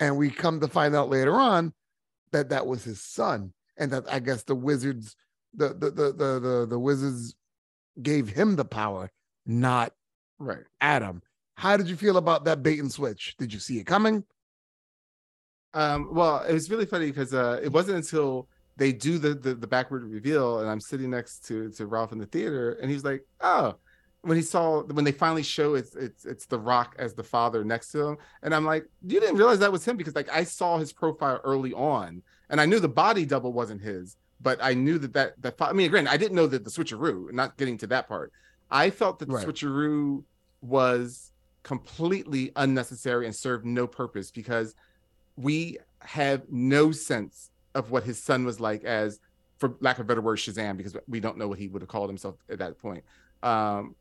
and we come to find out later on that that was his son and that I guess the wizards the the the the the, the wizards gave him the power not Right. Adam. How did you feel about that bait and switch? Did you see it coming? Um, well, it was really funny because uh, it wasn't until they do the, the the backward reveal, and I'm sitting next to to Ralph in the theater, and he's like, "Oh," when he saw when they finally show it's it's it's the Rock as the father next to him, and I'm like, "You didn't realize that was him because like I saw his profile early on, and I knew the body double wasn't his, but I knew that that that I mean, again I didn't know that the switcheroo. Not getting to that part, I felt that the Right. switcheroo was completely unnecessary and served no purpose because we have no sense of what his son was like as for lack of a better word shazam because we don't know what he would have called himself at that point um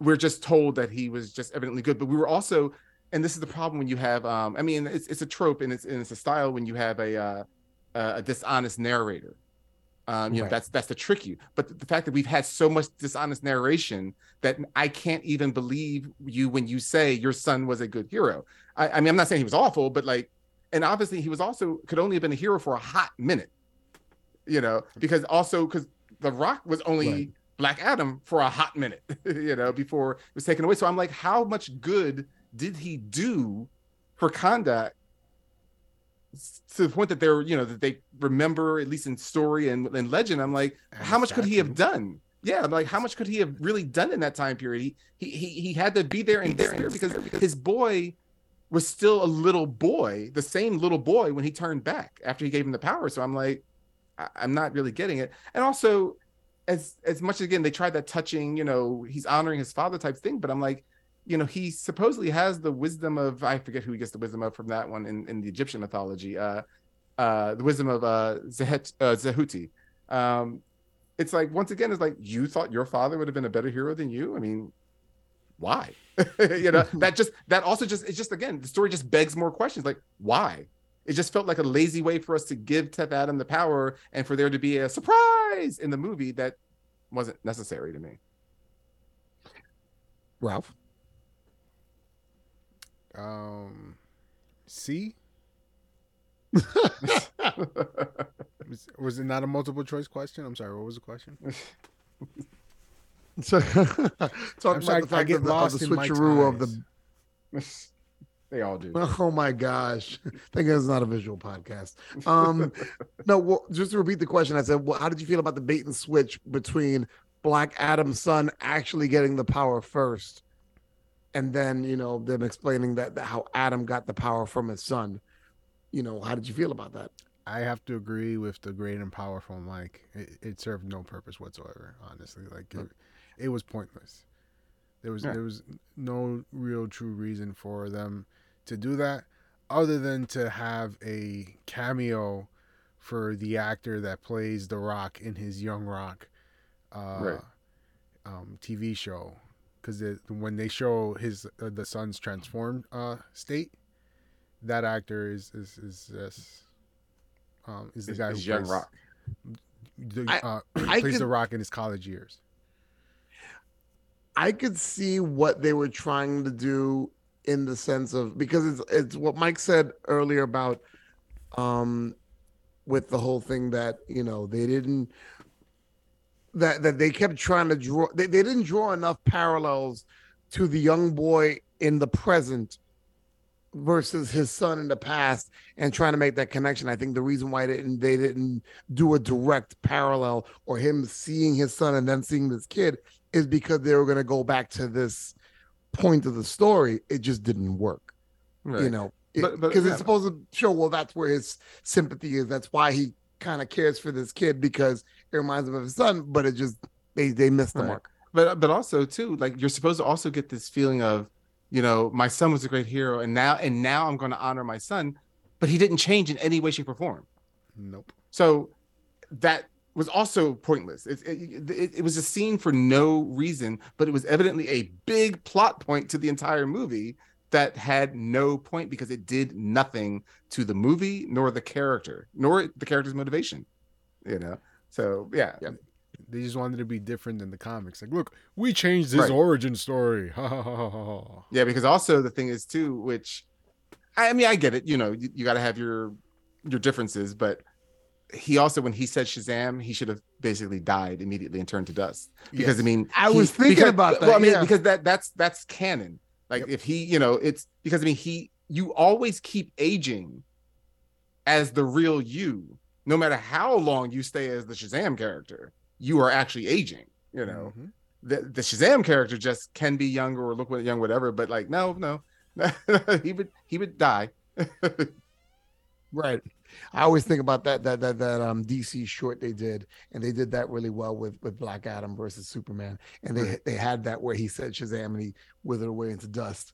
we're just told that he was just evidently good but we were also and this is the problem when you have um i mean it's, it's a trope and it's and it's a style when you have a uh a dishonest narrator um you know Right. that's that's the trick you but the, the fact that we've had so much dishonest narration that i can't even believe you when you say your son was a good hero i, I mean i'm not saying he was awful but like and obviously he was also could only have been a hero for a hot minute you know because also because the rock was only Right. Black adam for a hot minute <laughs> you know before it was taken away. So i'm like how much good did he do for Kahndaq to the point that they're you know that they remember at least in story and, and legend? I'm like And how much could he have done? Yeah i'm like how much could he have really done in that time period? He he he, he had to be there and there because his boy was still a little boy the same little boy when he turned back after he gave him the power. So i'm like I, i'm not really getting it. And also as as much as again they tried that touching you know he's honoring his father type thing but i'm like you know he supposedly has the wisdom of i forget who he gets the wisdom of from that one in, in the egyptian mythology uh uh the wisdom of uh, Zehet, uh zehuti. Um it's like once again it's like you thought your father would have been a better hero than you? I mean why? <laughs> You know <laughs> that just that also just it's just again the story just begs more questions like why it just felt like a lazy way for us to give Teth Adam the power and for there to be a surprise in the movie that wasn't necessary to me. Ralph. Um, C <laughs> was, was it not a multiple choice question? I'm sorry. What was the question? <laughs> <laughs> So, talking I'm about sorry, the I fact get of the, of lost the in switcheroo of the they all do. <laughs> Oh my gosh. <laughs> Thank God it's not a visual podcast. Um <laughs> no, well, just to repeat the question, I said, well, how did you feel about the bait and switch between Black Adam's son actually getting the power first? And then, you know, them explaining that, that how Adam got the power from his son. You know, how did you feel about that? I have to agree with the great and powerful Mike. It, it served no purpose whatsoever. Honestly, like it, it was pointless. There was Yeah. there was no real true reason for them to do that, other than to have a cameo for the actor that plays the Rock in his Young Rock, uh, Right. um, TV show. Because when they show his uh, the son's transformed uh, state, that actor is is is is, um, is the Is- guy is who Young plays, Rock. The, uh, <clears throat> I plays could- the Rock in his college years. I could see what they were trying to do in the sense of because it's it's what Mike said earlier about um with the whole thing that you know they didn't that that they kept trying to draw they, they didn't draw enough parallels to the young boy in the present versus his son in the past and trying to make that connection. I think the reason why they didn't they didn't do a direct parallel or him seeing his son and then seeing this kid is because they were going to go back to this point of the story. It just didn't work, Right. you know, because yeah. it's supposed to show well that's where his sympathy is. That's why he kind of cares for this kid because it reminds him of his son, but it just they they missed the Right. mark. but but also too like you're supposed to also get this feeling of you know my son was a great hero and now and now i'm going to honor my son but he didn't change in any way shape or form Nope. so that was also pointless it, it, it, it was a scene for no reason but it was evidently a big plot point to the entire movie that had no point because it did nothing to the movie nor the character nor the character's motivation you know so yeah, Yeah. They just wanted to be different than the comics. Like, look, we changed his Right. origin story. <laughs> Ha ha ha ha ha. Yeah, because also the thing is too, which I mean, I get it. You know, you, you got to have your your differences, but he also, when he said Shazam, he should have basically died immediately and turned to dust. Because Yes. I mean, I he- was thinking because- about Well, I mean, yeah. because that that's that's canon. Like Yep. if he, you know, it's because I mean, he you always keep aging as the real you, no matter how long you stay as the Shazam character, you are actually aging. You know Mhm. the the Shazam character just can be younger or look what- young, whatever. But like, no, no, <laughs> he would he would die. <laughs> Right. I always think about that that that that um DC short they did, and they did that really well with with Black Adam versus Superman, and they they had that where he said Shazam and he withered away into dust.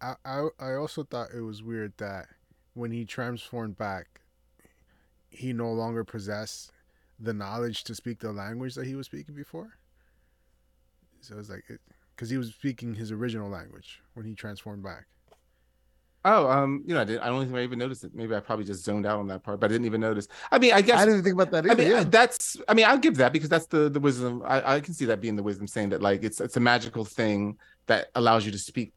I, I I also thought it was weird that when he transformed back, he no longer possessed the knowledge to speak the language that he was speaking before. So it's like, because he was speaking his original language when he transformed back. Oh, um, you know, I did. I don't think I even noticed it. Maybe I probably just zoned out on that part, but I didn't even notice. I mean, I guess I didn't think about that I mean, yeah. that's. I mean, I'll give that because that's the the wisdom. I, I can see that being the wisdom, saying that like it's it's a magical thing that allows you to speak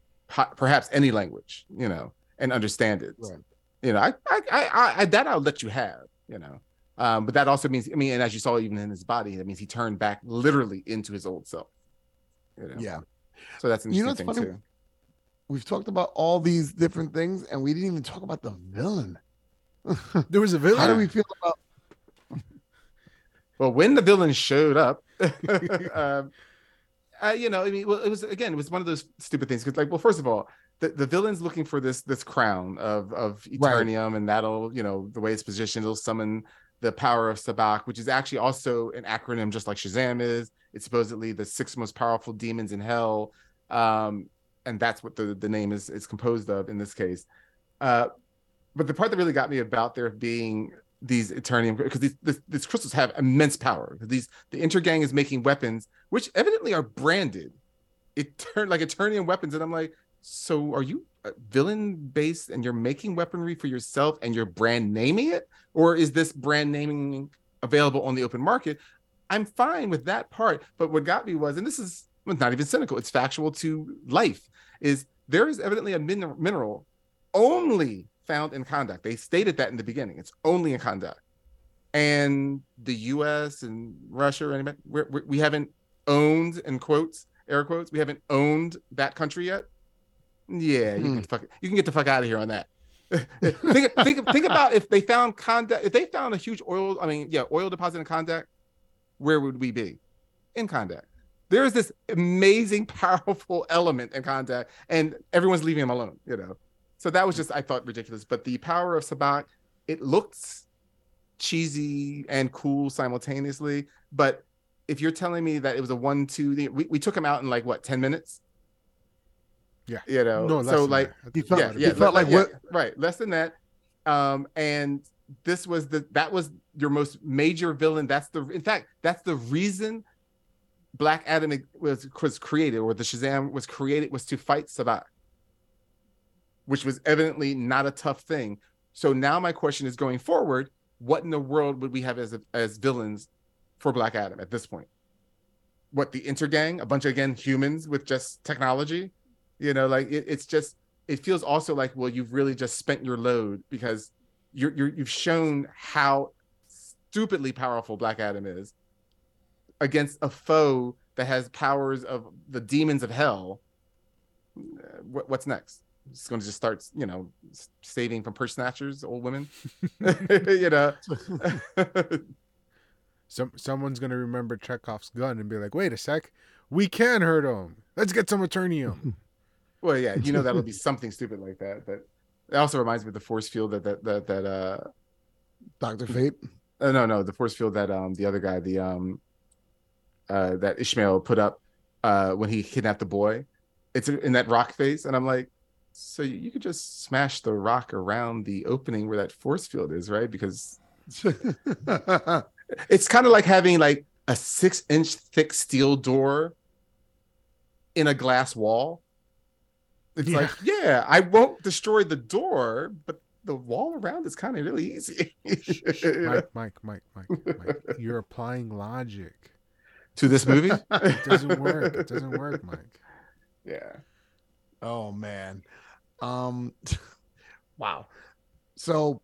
perhaps any language, you know, and understand it. Right. You know, I, I, I, I, that I'll let you have. You know, um, but that also means, I mean, and as you saw even in his body, that means he turned back literally into his old self. You know? yeah. So that's an You interesting know thing funny? too. We've talked about all these different things, and we didn't even talk about the villain. <laughs> There was a villain. How do we feel about? Well, when the villain showed up, <laughs> um, uh, you know, I mean, well, it was again, it was one of those stupid things. Because, like, well, first of all, the, the villain's looking for this this crown of of Right. Eternium, and that'll, you know, the way it's positioned, it'll summon the power of Sabbac, which is actually also an acronym, just like Shazam is. It's supposedly the six most powerful demons in hell, um, and that's what the the name is is composed of in this case. Uh, but the part that really got me about there being these Eternium because these this, these crystals have immense power. These the Intergang is making weapons which evidently are branded. Turned like Eternium weapons, and I'm like, so are you uh, villain based and you're making weaponry for yourself and you're brand naming it, or is this brand naming available on the open market? I'm fine with that part, but what got me was, and this is not even cynical; it's factual to life. Is there is evidently a min- mineral only found in Kahndaq. They stated that in the beginning. It's only in Kahndaq. And the U.S. and Russia, or anybody, we're, we we haven't owned, in quotes, air quotes, we haven't owned that country yet. Yeah, you, can Hmm. get the fuck, you can get the fuck out of here on that. <laughs> think, think, think about if they found Kahndaq, if they found a huge oil, I mean, yeah, oil deposit in Kahndaq, where would we be? In Kahndaq. There is this amazing, <laughs> powerful element in Kahndaq, and everyone's leaving him alone, you know. So that was just I thought ridiculous. But the power of Sabbac, it looks cheesy and cool simultaneously. But if you're telling me that it was a one-two, we, we took him out in like what, 10 minutes? Yeah. You know, no, so like. He felt- yeah, it. he felt like yeah, what- right, less than that. Um, and this was the that was your most major villain. That's the in fact, that's the reason Black Adam was was created, or the Shazam was created, was to fight Sabbac, which was evidently not a tough thing. So now my question is going forward, what in the world would we have as as villains for Black Adam at this point? what the intergang, a bunch of again humans with just technology. You know, like it, it's just it feels also like well, you've really just spent your load because you're, you're you've shown how stupidly powerful Black Adam is against a foe that has powers of the demons of hell. Uh, What, what's next? It's going to just start, you know, saving from purse snatchers, old women. <laughs> <laughs> you know, <laughs> Some someone's gonna remember Chekhov's gun and be like, "Wait a sec, we can hurt him. Let's get some Eternium." well, yeah, you know that'll be something stupid like that. But it also reminds me of the force field that that that that uh, Doctor Fate. uh no no the force field that um the other guy the um uh that Ishmael put up uh when he kidnapped the boy. It's in that rock face, and I'm like, so you, could just smash the rock around the opening where that force field is, right? Because <laughs> it's kind of like having like a six inch thick steel door in a glass wall. It's like, yeah, I won't destroy the door, but the wall around is kind of really easy. <laughs> Mike, Mike, Mike, Mike, Mike, you're applying logic. To this movie. <laughs> It doesn't work. It doesn't work, Mike. Yeah. Oh man. Um <laughs> wow. So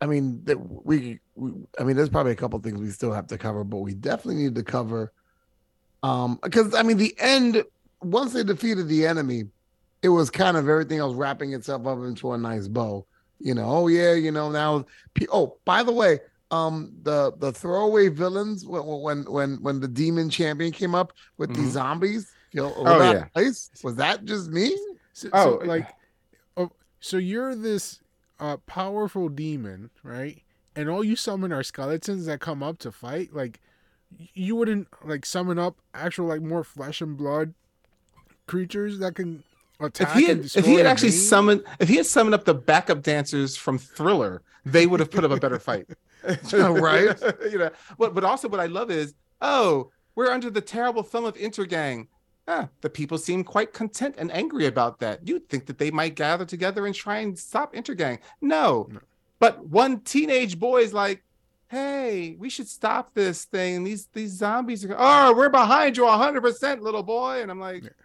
I mean that we, we I mean there's probably a couple things we still have to cover, but we definitely need to cover um because I mean the end once they defeated the enemy, it was kind of everything else wrapping itself up into a nice bow. You know, oh yeah, you know, now oh, by the way, um the the throwaway villains when when when when the demon champion came up with these Mhm. zombies, you know, Oh, that yeah. place, was that just me? So, Oh, so, like, oh, so you're this uh, powerful demon, right? And all you summon are skeletons that come up to fight. Like, you wouldn't like summon up actual like more flesh and blood creatures that can attack If he had, if he had actually main? summoned, if he had summoned up the backup dancers from Thriller, they would have put up a better fight. <laughs> <laughs> Right. <laughs> you know, but but also what I love is, oh, we're under the terrible thumb of Intergang. Ah, the people seem quite content and angry about that. You'd think that they might gather together and try and stop Intergang. No. No. But one teenage boy is like, hey, we should stop this thing. These these zombies are oh, we're behind you hundred percent, little boy. And I'm like, "Ah,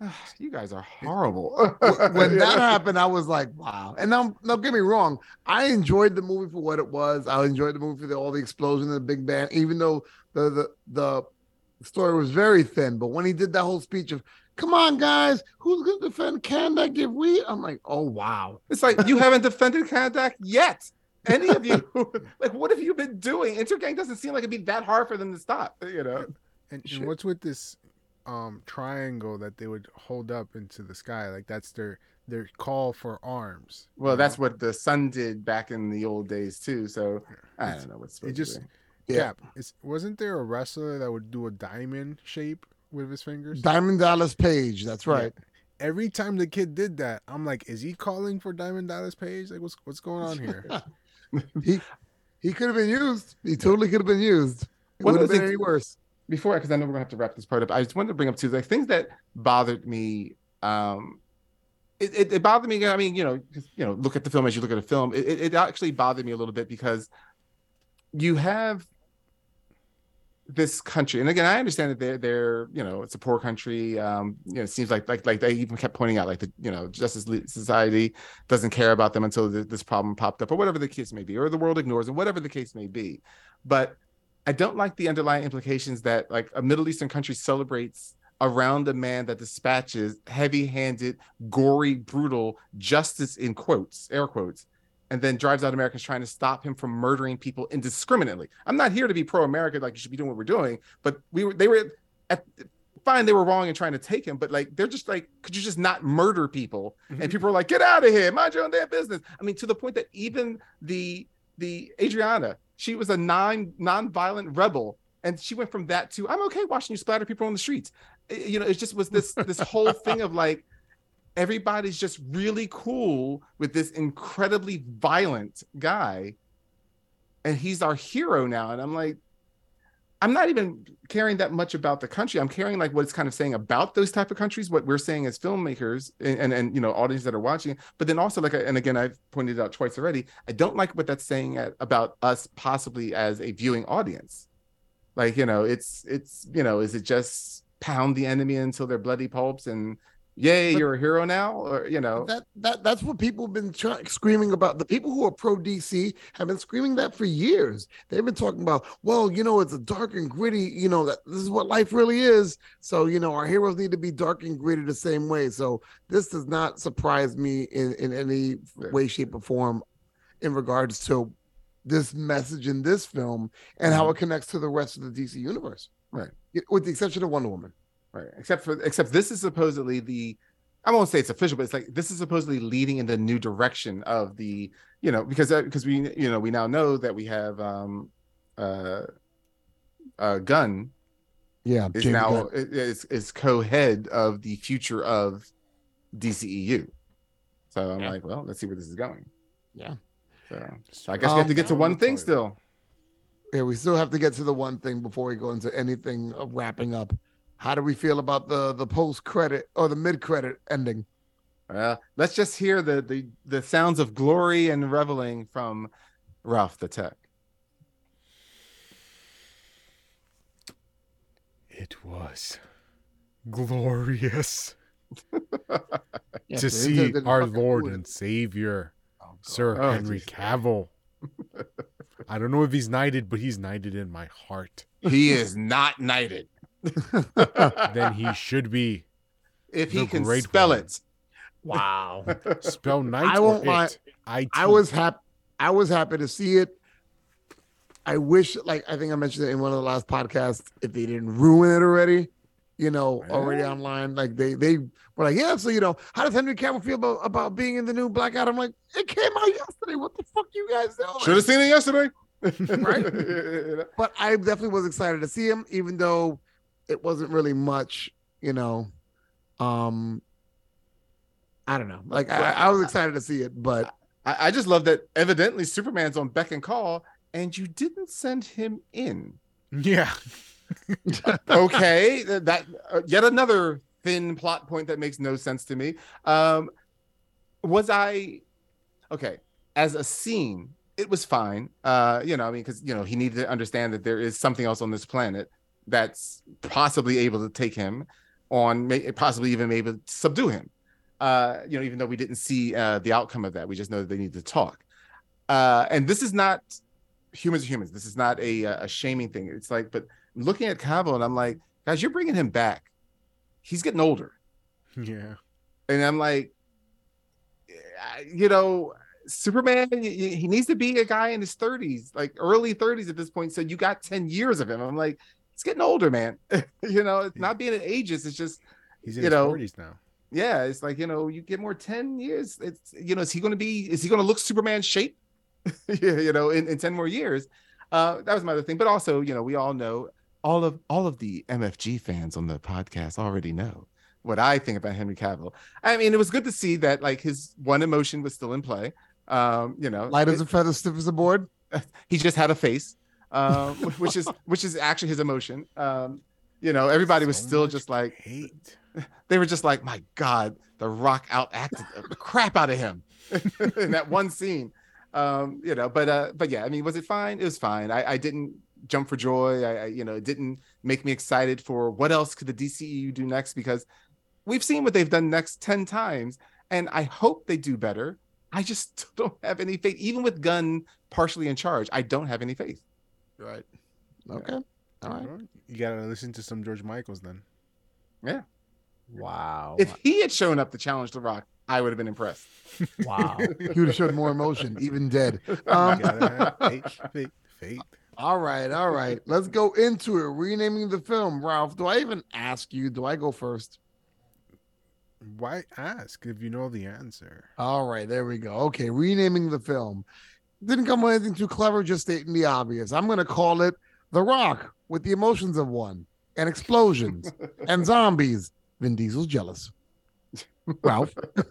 <sighs> you guys are horrible. <laughs> When that happened, I was like, wow. And now, don't get me wrong, I enjoyed the movie for what it was. I enjoyed the movie for the, all the explosion and the big bang, even though the the the story was very thin. But when he did that whole speech of, "Come on, guys, who's going to defend Kahndaq if we?" I'm like, oh wow. It's like you haven't defended Kahndaq yet. Any of you, <laughs> like, what have you been doing? Intergang doesn't seem like it'd be that hard for them to stop. You know, And, and what's with this um triangle that they would hold up into the sky? Like that's their their call for arms. well, you that's know? what the Sun did back in the old days too. So I It's- don't know what's it just- to be. Yeah. It's, wasn't there a wrestler that would do a diamond shape with his fingers? Diamond Dallas Page, that's right. Every time the kid did that, I'm like, is he calling for Diamond Dallas Page? Like, what's what's going on here? <laughs> he he could have been used. He totally could have been used. It would have been any worse. Before, because I know we're gonna have to wrap this part up. I just wanted to bring up two like things that bothered me. Um, it, it, it bothered me. I mean, you know, you know, look at the film as you look at a film. It, it, actually bothered me a little bit because you have this country, and again, I understand that they're they're you know it's a poor country. Um, you know, it seems like like like they even kept pointing out like the you know Justice Society doesn't care about them until th- this problem popped up, or whatever the case may be, or the world ignores them, whatever the case may be. But I don't like the underlying implications that like a Middle Eastern country celebrates around a man that dispatches heavy-handed, gory, brutal justice in quotes, air quotes, and then drives out Americans trying to stop him from murdering people indiscriminately. I'm not here to be pro-American, like you should be doing what we're doing, but we were they were at fine, they were wrong in trying to take him, but like they're just like, could you just not murder people? Mm-hmm. And people are like, get out of here, mind your own damn business. I mean, to the point that even the the Adrianna, she was a non non-violent rebel, and she went from that to I'm okay watching you splatter people on the streets. You know, it just was this this whole <laughs> thing of like everybody's just really cool with this incredibly violent guy, and he's our hero now. And I'm like, I'm not even caring that much about the country. I'm caring like what it's kind of saying about those type of countries, what we're saying as filmmakers and and, and you know audience that are watching. But then also like, and again, I've pointed out twice already. I don't like what that's saying at, about us possibly as a viewing audience. Like, you know, it's it's you know, is it just pound the enemy until they're bloody pulps and yay, But- you're a hero now? Or you know, That that that's what people have been trying screaming about. The people who are pro DC have been screaming that for years. They've been talking about, well, you know, it's a dark and gritty. You know that this is what life really is. So you know, our heroes need to be dark and gritty the same way. So this does not surprise me in in any way, shape, or form in regards to this message in this film and how mm-hmm. it connects to the rest of the DC universe. Right. With the exception of Wonder Woman. Right. Except for except this is supposedly the I won't say it's official, but it's like this is supposedly leading in the new direction of the, you know, because uh, because we you know we now know that we have um uh uh Gunn Yeah. is Jamie now Gunn. is is co-head of the future of DCEU. So I'm Yeah. like, well, let's see where this is going. Yeah. So, so I guess we have to Um, get to one thing still. Yeah, we still have to get to the one thing before we go into anything of wrapping up. How do we feel about the the post credit or the mid credit ending? Uh, let's just hear the the the sounds of glory and reveling from Ralph the Tech. It was glorious <laughs> Yeah, to so see our Lord do and Savior, Oh, Sir Oh, Henry geez. Cavill. <laughs> I don't know if he's knighted, but he's knighted in my heart. He is not knighted. <laughs> Then he should be. if he can great spell one. it. Wow. <laughs> Spell <laughs> knight I won't lie. I I was happy. I was happy to see it. I wish, like I think I mentioned it in one of the last podcasts, if they didn't ruin it already, you know, already online. Like they they were like, yeah. So you know, how does Henry Cavill feel about, about being in the new Black Adam? I'm like, it came out yesterday. What the fuck you guys doing? Should have seen it yesterday. Right? but I definitely was excited to see him, even though it wasn't really much, you know. Um, I don't know. Like I, I was excited to see it, but I, I just love that evidently Superman's on beck and call, and you didn't send him in. Yeah. <laughs> Okay, that uh, yet another thin plot point that makes no sense to me. Um, was I okay as a scene? It was fine. Uh, you know, I mean, because you know he needed to understand that there is something else on this planet that's possibly able to take him on, possibly even able to subdue him. Uh, you know, even though we didn't see uh, the outcome of that, we just know that they need to talk. Uh, and this is not humans are humans. This is not a a shaming thing. It's like, but looking at Cavill and I'm like, guys, you're bringing him back. He's getting older, Yeah. and I'm like, you know, Superman. He needs to be a guy in his 30s, like early 30s at this point. So you got 10 years of him. I'm like, he's getting older, man. <laughs> you know, it's not being an ageist. It's just He's in You his know, 40s now. yeah, it's like you know, you get more 10 years. It's you know, is he going to be? Is he going to look Superman shape? <laughs> yeah, you know, in, in 10 more years. Uh, that was my other thing. But also, you know, we all know all of all of the MFG fans on the podcast already know what I think about Henry Cavill. I mean, it was good to see that like his one emotion was still in play. Um, you know, light as a feather, stiff as a board. <laughs> he just had a face, um, <laughs> which is which is actually his emotion. Um, you know, everybody was So still just like hate. <laughs> they were just like, my God, The Rock out acted the crap out of him <laughs> in that one scene. Um, you know, but uh, but yeah, I mean, was it fine? It was fine. I, I didn't jump for joy. I, I you know, it didn't make me excited for what else could the DCEU do next because we've seen what they've done next 10 times, and I hope they do better. I just don't have any faith, even with Gunn partially in charge. I don't have any faith. Right. Okay. All right. You gotta listen to some George Michaels then. Yeah. Wow. If he had shown up to challenge The Rock, I would have been impressed. wow. <laughs> He would have showed more emotion, even dead. <laughs> You Um, gotta have faith, faith, faith. all right, all right. Let's go into it. Renaming the film. Ralph, do I even ask you? Do I go first? Why ask if you know the answer? All right, there we go. Okay, renaming the film. Didn't come with anything too clever, just stating the obvious. I'm going to call it The Rock with the emotions of one and explosions <laughs> and zombies. Vin Diesel's jealous. Ralph. <laughs>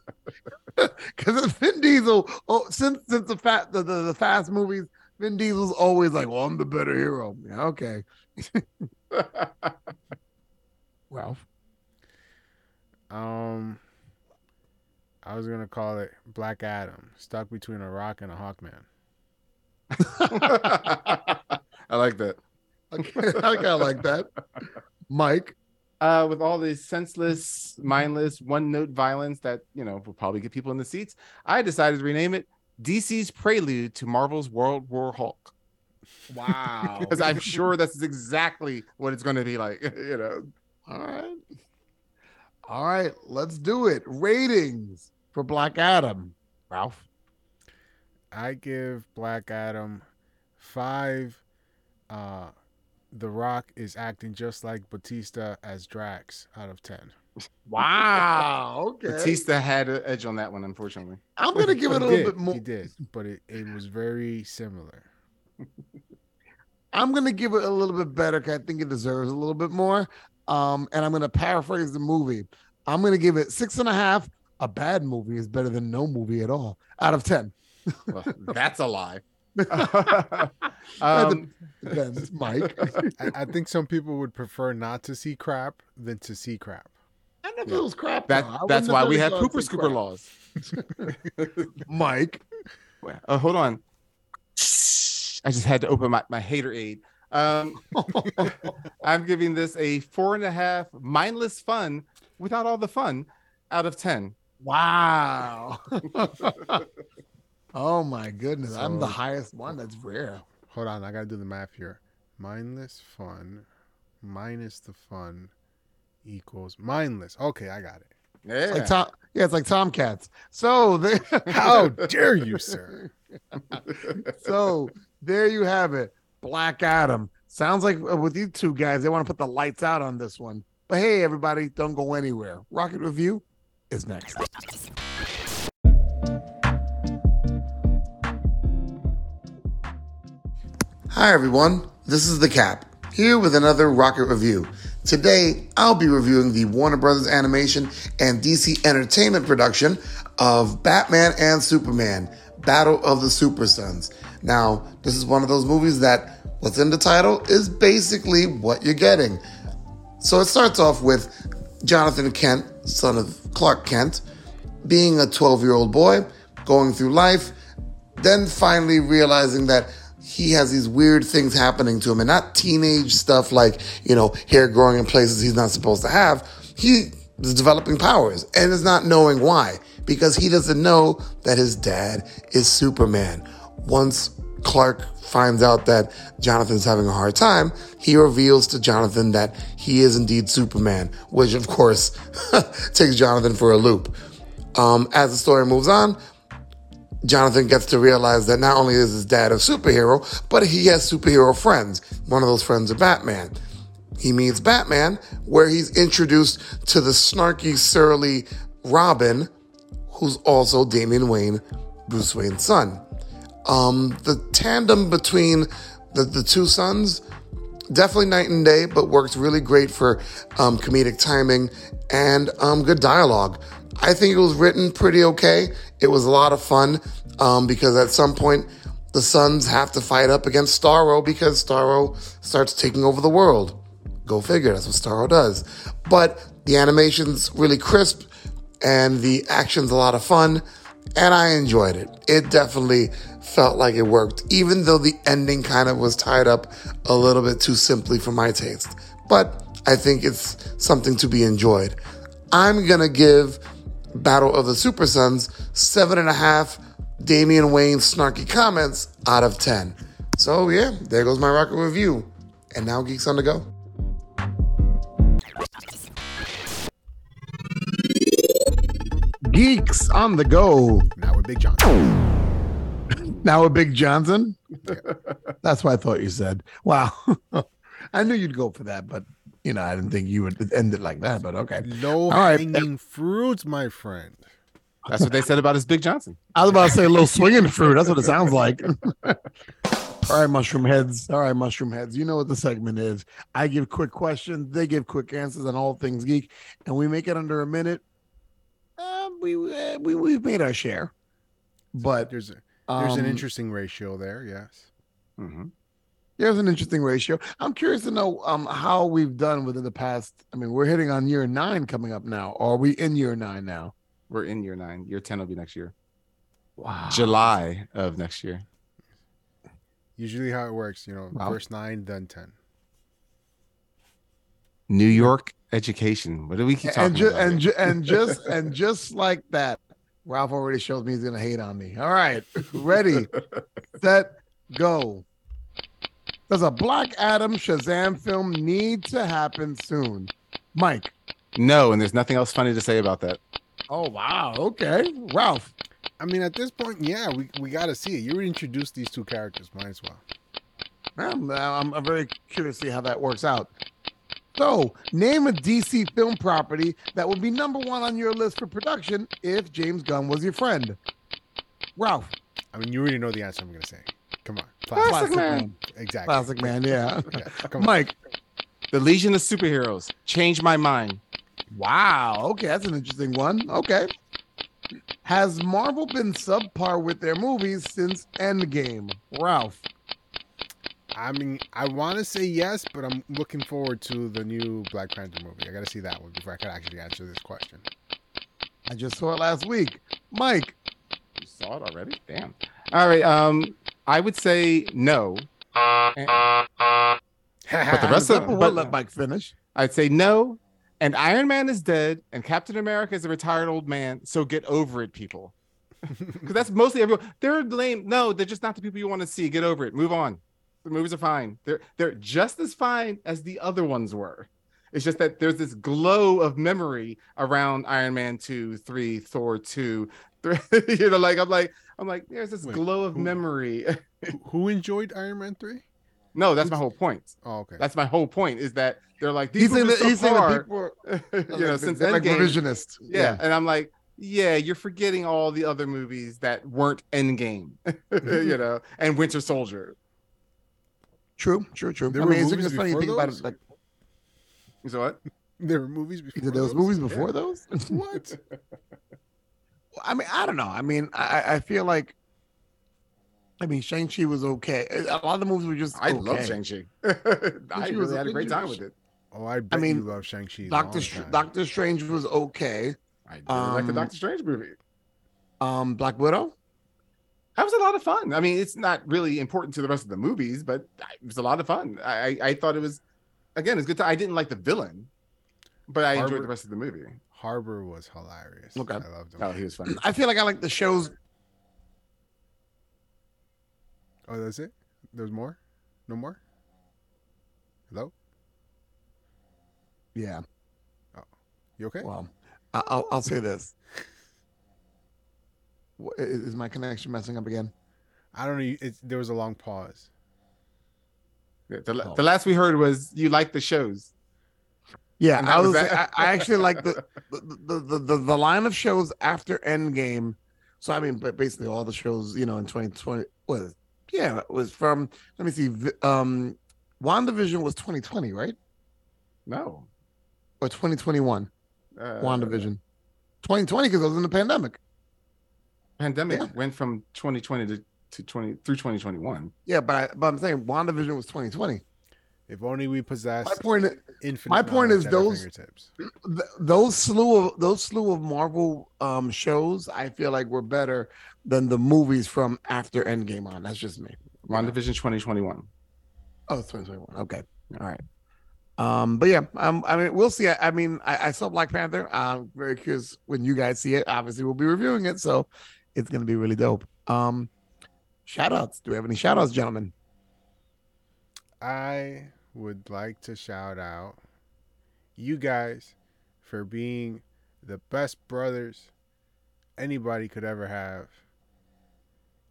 Because Vin Diesel, oh, since since the fat the, the, the fast movies, Vin Diesel's always like, well, I'm the better hero. Yeah, okay. <laughs> Ralph. Um, I was gonna call it Black Adam, stuck between a rock and a Hawkman. <laughs> I like that. Okay, I kind of like that. Mike. Uh, with all this senseless, mindless, one-note violence that you know will probably get people in the seats, I decided to rename it DC's prelude to Marvel's World War Hulk Wow. <laughs> because I'm sure that's exactly what it's going to be like. <laughs> You know, All right. All right, let's do it. Ratings for Black Adam. Ralph. I give Black Adam five. Uh, the Rock is acting just like Bautista as Drax out of ten. Wow. <laughs> Okay. Bautista had an edge on that one, unfortunately. I'm gonna give it a little did, bit more. He did, but it, it was very similar. I'm gonna give it a little bit better because I think it deserves a little bit more. Um, and I'm gonna paraphrase the movie. I'm gonna give it six and a half. A bad movie is better than no movie at all. Out of ten. Well, that's a lie. <laughs> Um, Depends, Mike. I, I think some people would prefer not to see crap than to see crap. I never it was crap. that, though. That's why we have call it pooper scooper crap. laws. <laughs> Mike. Uh, hold on. I just had to open my, my hater aid. Um, <laughs> I'm giving this a four and a half mindless fun without all the fun out of 10. Wow. Oh my goodness. I'm the highest one. That's rare. Hold on, I gotta do the math here. Mindless fun minus the fun equals mindless. Okay, I got it. Yeah. Like Tom, yeah, it's like Tomcats. So there, <laughs> How dare you, sir? <laughs> so there you have it. Black Adam. Sounds like uh, with you two guys, they want to put the lights out on this one. But hey, everybody, don't go anywhere. Rocket Review is next. Hi, everyone. This is The Cap, here with another Rocket Review. Today, I'll be reviewing the Warner Brothers Animation and DC Entertainment production of Batman and Superman Battle of the Super Sons. Now, this is one of those movies that what's in the title is basically what you're getting. So it starts off with Jonathan Kent, son of Clark Kent, being a 12 year old boy, going through life, then finally realizing that he has these weird things happening to him and not teenage stuff like, you know, hair growing in places he's not supposed to have. He is developing powers and is not knowing why because he doesn't know that his dad is Superman. Once Clark finds out that Jonathan's having a hard time, he reveals to Jonathan that he is indeed Superman, which of course <laughs> takes Jonathan for a loop. Um, as the story moves on, Jonathan gets to realize that not only is his dad a superhero, but he has superhero friends. One of those friends is Batman. He meets Batman, where he's introduced to the snarky, surly Robin, who's also Damian Wayne, Bruce Wayne's son. Um, the tandem between the, the two sons, definitely night and day, but works really great for um, comedic timing and um, good dialogue. I think it was written pretty okay. It was a lot of fun um, because at some point the sons have to fight up against Starro because Starro starts taking over the world. Go figure, that's what Starro does. But the animation's really crisp and the action's a lot of fun, and I enjoyed it. It definitely felt like it worked, even though the ending kind of was tied up a little bit too simply for my taste. But I think it's something to be enjoyed. I'm gonna give Battle of the Super Sons seven and a half Damian Wayne snarky comments out of ten. So yeah, there goes my rocket review. And now Geeks on the Go. Geeks on the Go. Now with Big John. <laughs> Now a Big Johnson. <laughs> That's what I thought you said. Wow. <laughs> I knew you'd go for that, but you know, I didn't think you would end it like that. But okay. Low right. hanging fruits, my friend. That's what they said about his Big Johnson. I was about to say a little swinging fruit. That's what it sounds like. <laughs> All right, mushroom heads. All right, mushroom heads. You know what the segment is. I give quick questions. They give quick answers on all things geek, and we make it under a minute. Uh, we uh, we we've made our share, but There's a, there's an um, interesting ratio there. Yes. hmm There's an interesting ratio. I'm curious to know um how we've done within the past. I mean, we're hitting on year nine coming up now. Or are we in year nine now? We're in year nine. Year 10 will be next year. Wow. July of next year. Usually how it works, you know, Wow. first nine, then ten. New York education. What do we keep talking and, ju- about? and, ju- and <laughs> just and just like that, Ralph already shows me he's gonna hate on me. All right, ready, set, go. Does a Black Adam Shazam film need to happen soon? Mike. no, and there's nothing else funny to say about that. Oh wow. Okay, Ralph. I mean, at this point, yeah, we, we got to see it. You introduced these two characters, might as well. I'm, I'm, I'm very curious to see how that works out. So, name a DC film property that would be number one on your list for production if James Gunn was your friend. Ralph. I mean, you already know the answer I'm going to say. Come on. Classic Classic. Man. Exactly. Classic man, yeah. Yeah, come on. <laughs> Mike. The Legion of Superheroes changed my mind. Wow. Okay, that's an interesting one. Okay. Has Marvel been subpar with their movies since Endgame? Ralph. I mean, I want to say yes, but I'm looking forward to the new Black Panther movie. I got to see that one before I can actually answer this question. I just saw it last week. Mike. You saw it already? Damn. All right. Um, I would say no. And- but the rest of but let Mike finish. I'd say no. And Iron Man is dead, and Captain America is a retired old man. So get over it, people. <laughs> Because that's mostly everyone. They're lame. No, they're just not the people you want to see. Get over it. Move on. The movies are fine. They're they're just as fine as the other ones were. It's just that there's this glow of memory around Iron Man 2, 3, Thor 2. Three, <laughs> you know, like I'm like, I'm like, there's this Wait, glow of who- memory. Who- Who enjoyed Iron Man 3? no, that's my whole point. Oh, okay. That's my whole point, is that they're like these He's saying movies that, he's saying that people <laughs> you know, like, since they're like Endgame, revisionist. yeah. And I'm like, yeah, you're forgetting all the other movies that weren't Endgame, <laughs> mm-hmm. you know, and Winter Soldier. True, true, true. There I were mean, it's movies just funny to before think about those? it. Like, So what? there were movies before there was those? movies before Yeah. those. What? <laughs> I mean, I don't know. I mean, I, I feel like, I mean, Shang Chi was okay. A lot of the movies were just. I okay. love Shang-Chi. <laughs> I Shang-Chi was really had a great time with it. Oh, I bet mean, you love Shang-Chi. Doctor Str- Doctor Strange was okay. I do like the Um, Doctor Strange movie. Um, Black Widow. That was a lot of fun. I mean, it's not really important to the rest of the movies, but it was a lot of fun. I I, I thought it was, again, it's good. To, I didn't like the villain, but I enjoyed the rest of the movie. Harbour was hilarious. Okay. I loved him. Oh, he was funny. I feel like I like the shows. Oh, that's it? There's more? No more? Hello? Yeah. Oh, You okay? Well, I- I'll I'll say this. Is my connection messing up again? I don't know. It's, there was a long pause. The, the, Oh. the last we heard was you like the shows. Yeah, I was was. I, I actually like the the, the the the line of shows after Endgame. So I mean, but basically all the shows, you know, in 2020 was yeah, it was from. Let me see. Um, WandaVision was 2020, right? No. Or 2021? Uh, WandaVision. 2020 because it was in the pandemic. Pandemic Yeah. went from 2020 to, to 20 through 2021. Yeah, but I, but I'm saying WandaVision was 2020. If only we possessed My point. is- infinite my point is knowledge at our those- fingertips. th- those slew of those slew of Marvel um shows, I feel like were better than the movies from after Endgame on. That's just me. WandaVision 2021. Oh, 2021. Okay. All right. Um, but yeah, um, I mean, we'll see. I, I mean, I, I saw Black Panther. I'm very curious when you guys see it. Obviously, we'll be reviewing it, so it's gonna be really dope. Um, shout outs. Do we have any shout outs, gentlemen? I would like to shout out you guys for being the best brothers anybody could ever have.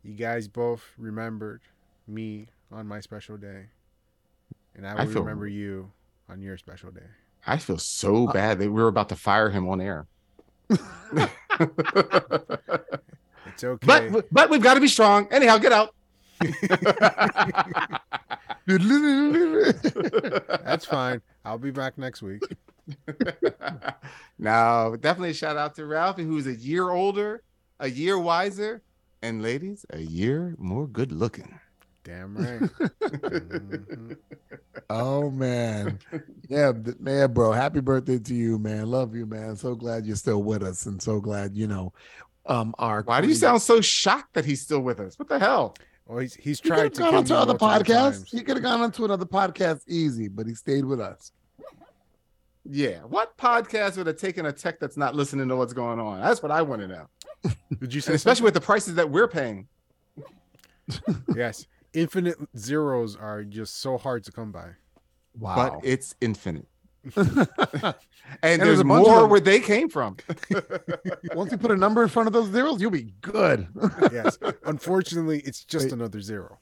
You guys both remembered me on my special day, and I I will feel- remember you on your special day. I feel so Uh, bad that we were about to fire him on air. <laughs> <laughs> It's okay. but but we've got to be strong. Anyhow, get out. <laughs> That's fine. I'll be back next week. no, definitely shout out to Ralphie, who's a year older, a year wiser, and ladies, a year more good looking. Damn right. <laughs> Mhm. Oh man, yeah, man, bro. Happy birthday to you, man. Love you, man. So glad you're still with us, and so glad you know. Um, our Why do you sound so shocked that he's still with us? What the hell? Well, he's he's He could tried have to gone kill on to me other podcasts. times. He could have gone on to another podcast easy, but he stayed with us. Yeah. What podcast would have taken a tech that's not listening to what's going on? That's what I want to know. Did you say especially with the prices that we're paying. <laughs> yes? Infinite zeros are just so hard to come by. Wow. But it's infinite. <laughs> and And, there's there's a bunch more them. where they came from. <laughs> Once you put a number in front of those zeros, you'll be good. <laughs> Yes. Unfortunately, it's just Wait. another zero.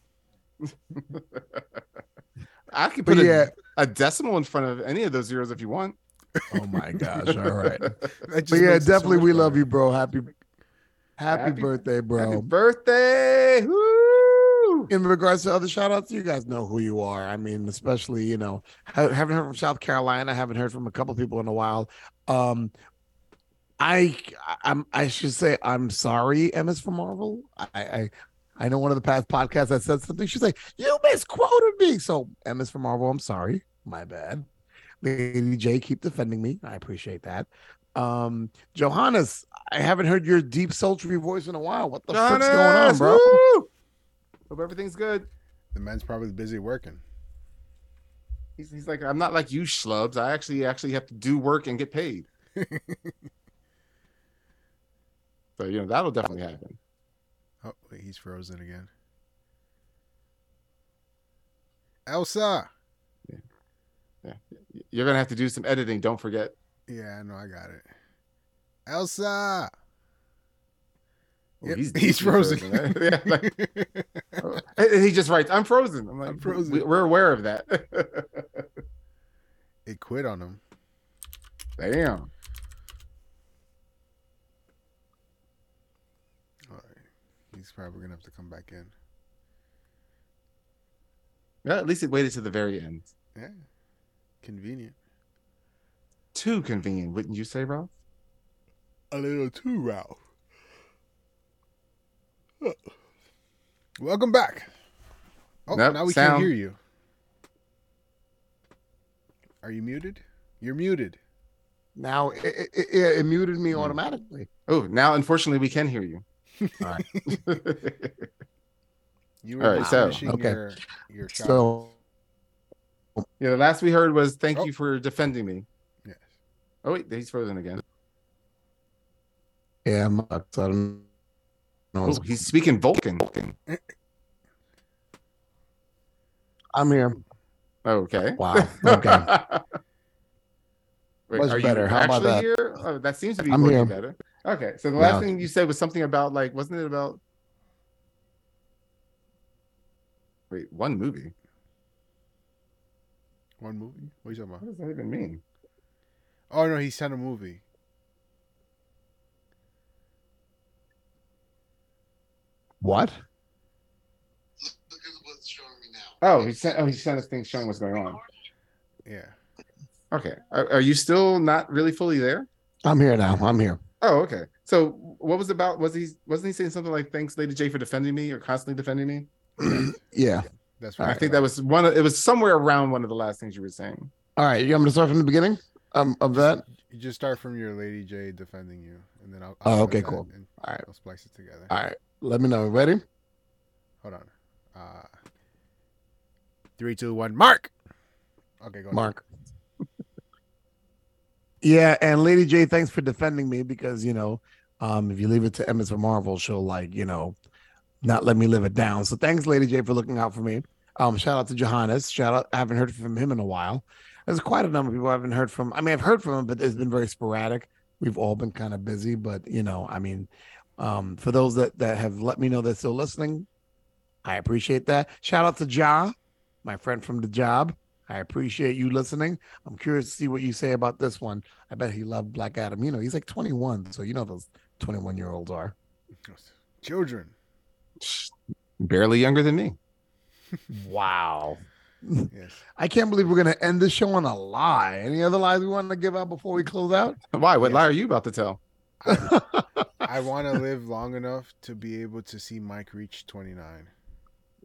I could But put yeah. a, a decimal in front of any of those zeros if you want. oh my gosh. All right. But yeah, makes it so definitely much we love you, bro. Happy happy, Happy- birthday, bro. Happy birthday. Woo! In regards to other shout outs, you guys know who you are. I mean, especially, you know, ha- haven't heard from South Carolina, haven't heard from a couple people in a while. Um I I'm I should say I'm sorry, Emma's for Marvel. I I I know one of the past podcasts that said something. She's like, you misquoted me. So Emma's for Marvel, I'm sorry. My bad. Lady J, keep defending me. I appreciate that. Um, Johannes, I haven't heard your deep sultry voice in a while. What the fuck's going on, bro? woo! Hope everything's good. The man's probably busy working. He's, he's like, I'm not like you schlubs. I actually actually have to do work and get paid. <laughs> so you know that'll definitely happen. Oh, wait, he's frozen again. Elsa. Yeah, you're gonna have to do some editing. Don't forget. Yeah, I know. I got it. Elsa. Oh, Yep, he's he's, frozen. frozen, right? <laughs> Yeah, like- <laughs> And he just writes, "I'm frozen." I'm like, I'm frozen. We, we're aware of that. it quit on him. Damn. All right. He's probably gonna have to come back in. Yeah, at least it waited to the very end. Yeah. Convenient. Too convenient, wouldn't you say, Ralph? A little too, Ralph. Welcome back. Oh, Nope, now we sound- can't hear you. Are you muted? You're muted. Now it, it, it, it muted me hmm. automatically. Oh, now unfortunately we can hear you. All right. <laughs> You were All right, so- finishing Okay. your your shot. So yeah, the last we heard was thank Oh. you for defending me. yes. Oh wait, he's frozen again. yeah, I'm up, so I don't know. Oh, he's speaking Vulcan. I'm here. Okay. Wow. <laughs> Okay. Wait, Much are you better. How about actually that? here? Oh, that seems to be I'm here. better. Okay, so the last No. thing you said was something about like, wasn't it about? Wait, one movie. One movie? What are you talking about? What does that even mean? Oh no, he sent a movie. What? Look, look oh, he sent. Oh, he sent us things showing what's going on. Yeah. Okay, are, are you still not really fully there? I'm here now. I'm here. Oh, okay. So, what was about? Was he wasn't he saying something like "Thanks, Lady J, for defending me" or constantly defending me? <clears throat> yeah. That's right. I think that was one. Of, it was somewhere around one of the last things you were saying. All right. You want me to start from the beginning um, of that? You just start from your Lady J defending you, and then I'll. Oh, I'll okay, cool. and All right. I'll splice it together. All right. Let me know. Ready? Hold on. Uh, three, two, one. Mark. Okay, go. ahead. Mark. <laughs> yeah, and Lady J, thanks for defending me because you know, um, if you leave it to Emmett from Marvel, she'll like you know, not let me live it down. So thanks, Lady J, for looking out for me. Um, shout out to Johannes. Shout out. I haven't heard from him in a while. There's quite a number of people I haven't heard from. I mean, I've heard from them, but it's been very sporadic. We've all been kind of busy, but you know, I mean, um, for those that that have let me know they're still listening, I appreciate that. Shout out to Ja, my friend from the job. I appreciate you listening. I'm curious to see what you say about this one. I bet he loved Black Adam. You know, he's like 21, so you know those 21 year olds are. Children. Barely younger than me. <laughs> Wow. Yes. I can't believe we're gonna end this show on a lie. Any other lies we want to give out before we close out? Why? What Yes. lie are you about to tell? I <laughs> want to live long enough to be able to see Mike reach 29.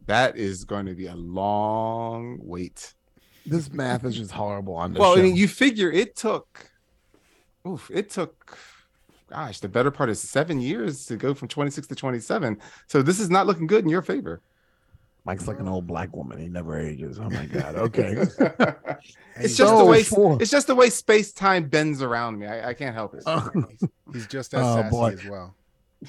That is going to be a long wait. this math is just horrible on this well, show. I mean, you figure it took, oof, it took, gosh, the better part is seven years to go from 26 to 27. So this is not looking good in your favor. Mike's like an old black woman. He never ages. Oh my god. <laughs> Okay. <laughs> it's So just the way for- it's just the way space time bends around me. I, I can't help it. <laughs> Oh, he's, he's just as Oh, sassy boy. as well.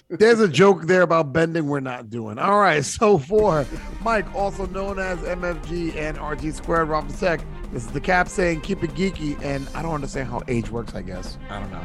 There's a joke there about bending we're not doing. All right. So for Mike, also known as MFG and RG squared Rob Sec, this is the cap saying keep it geeky. And I don't understand how age works, I guess. I don't know.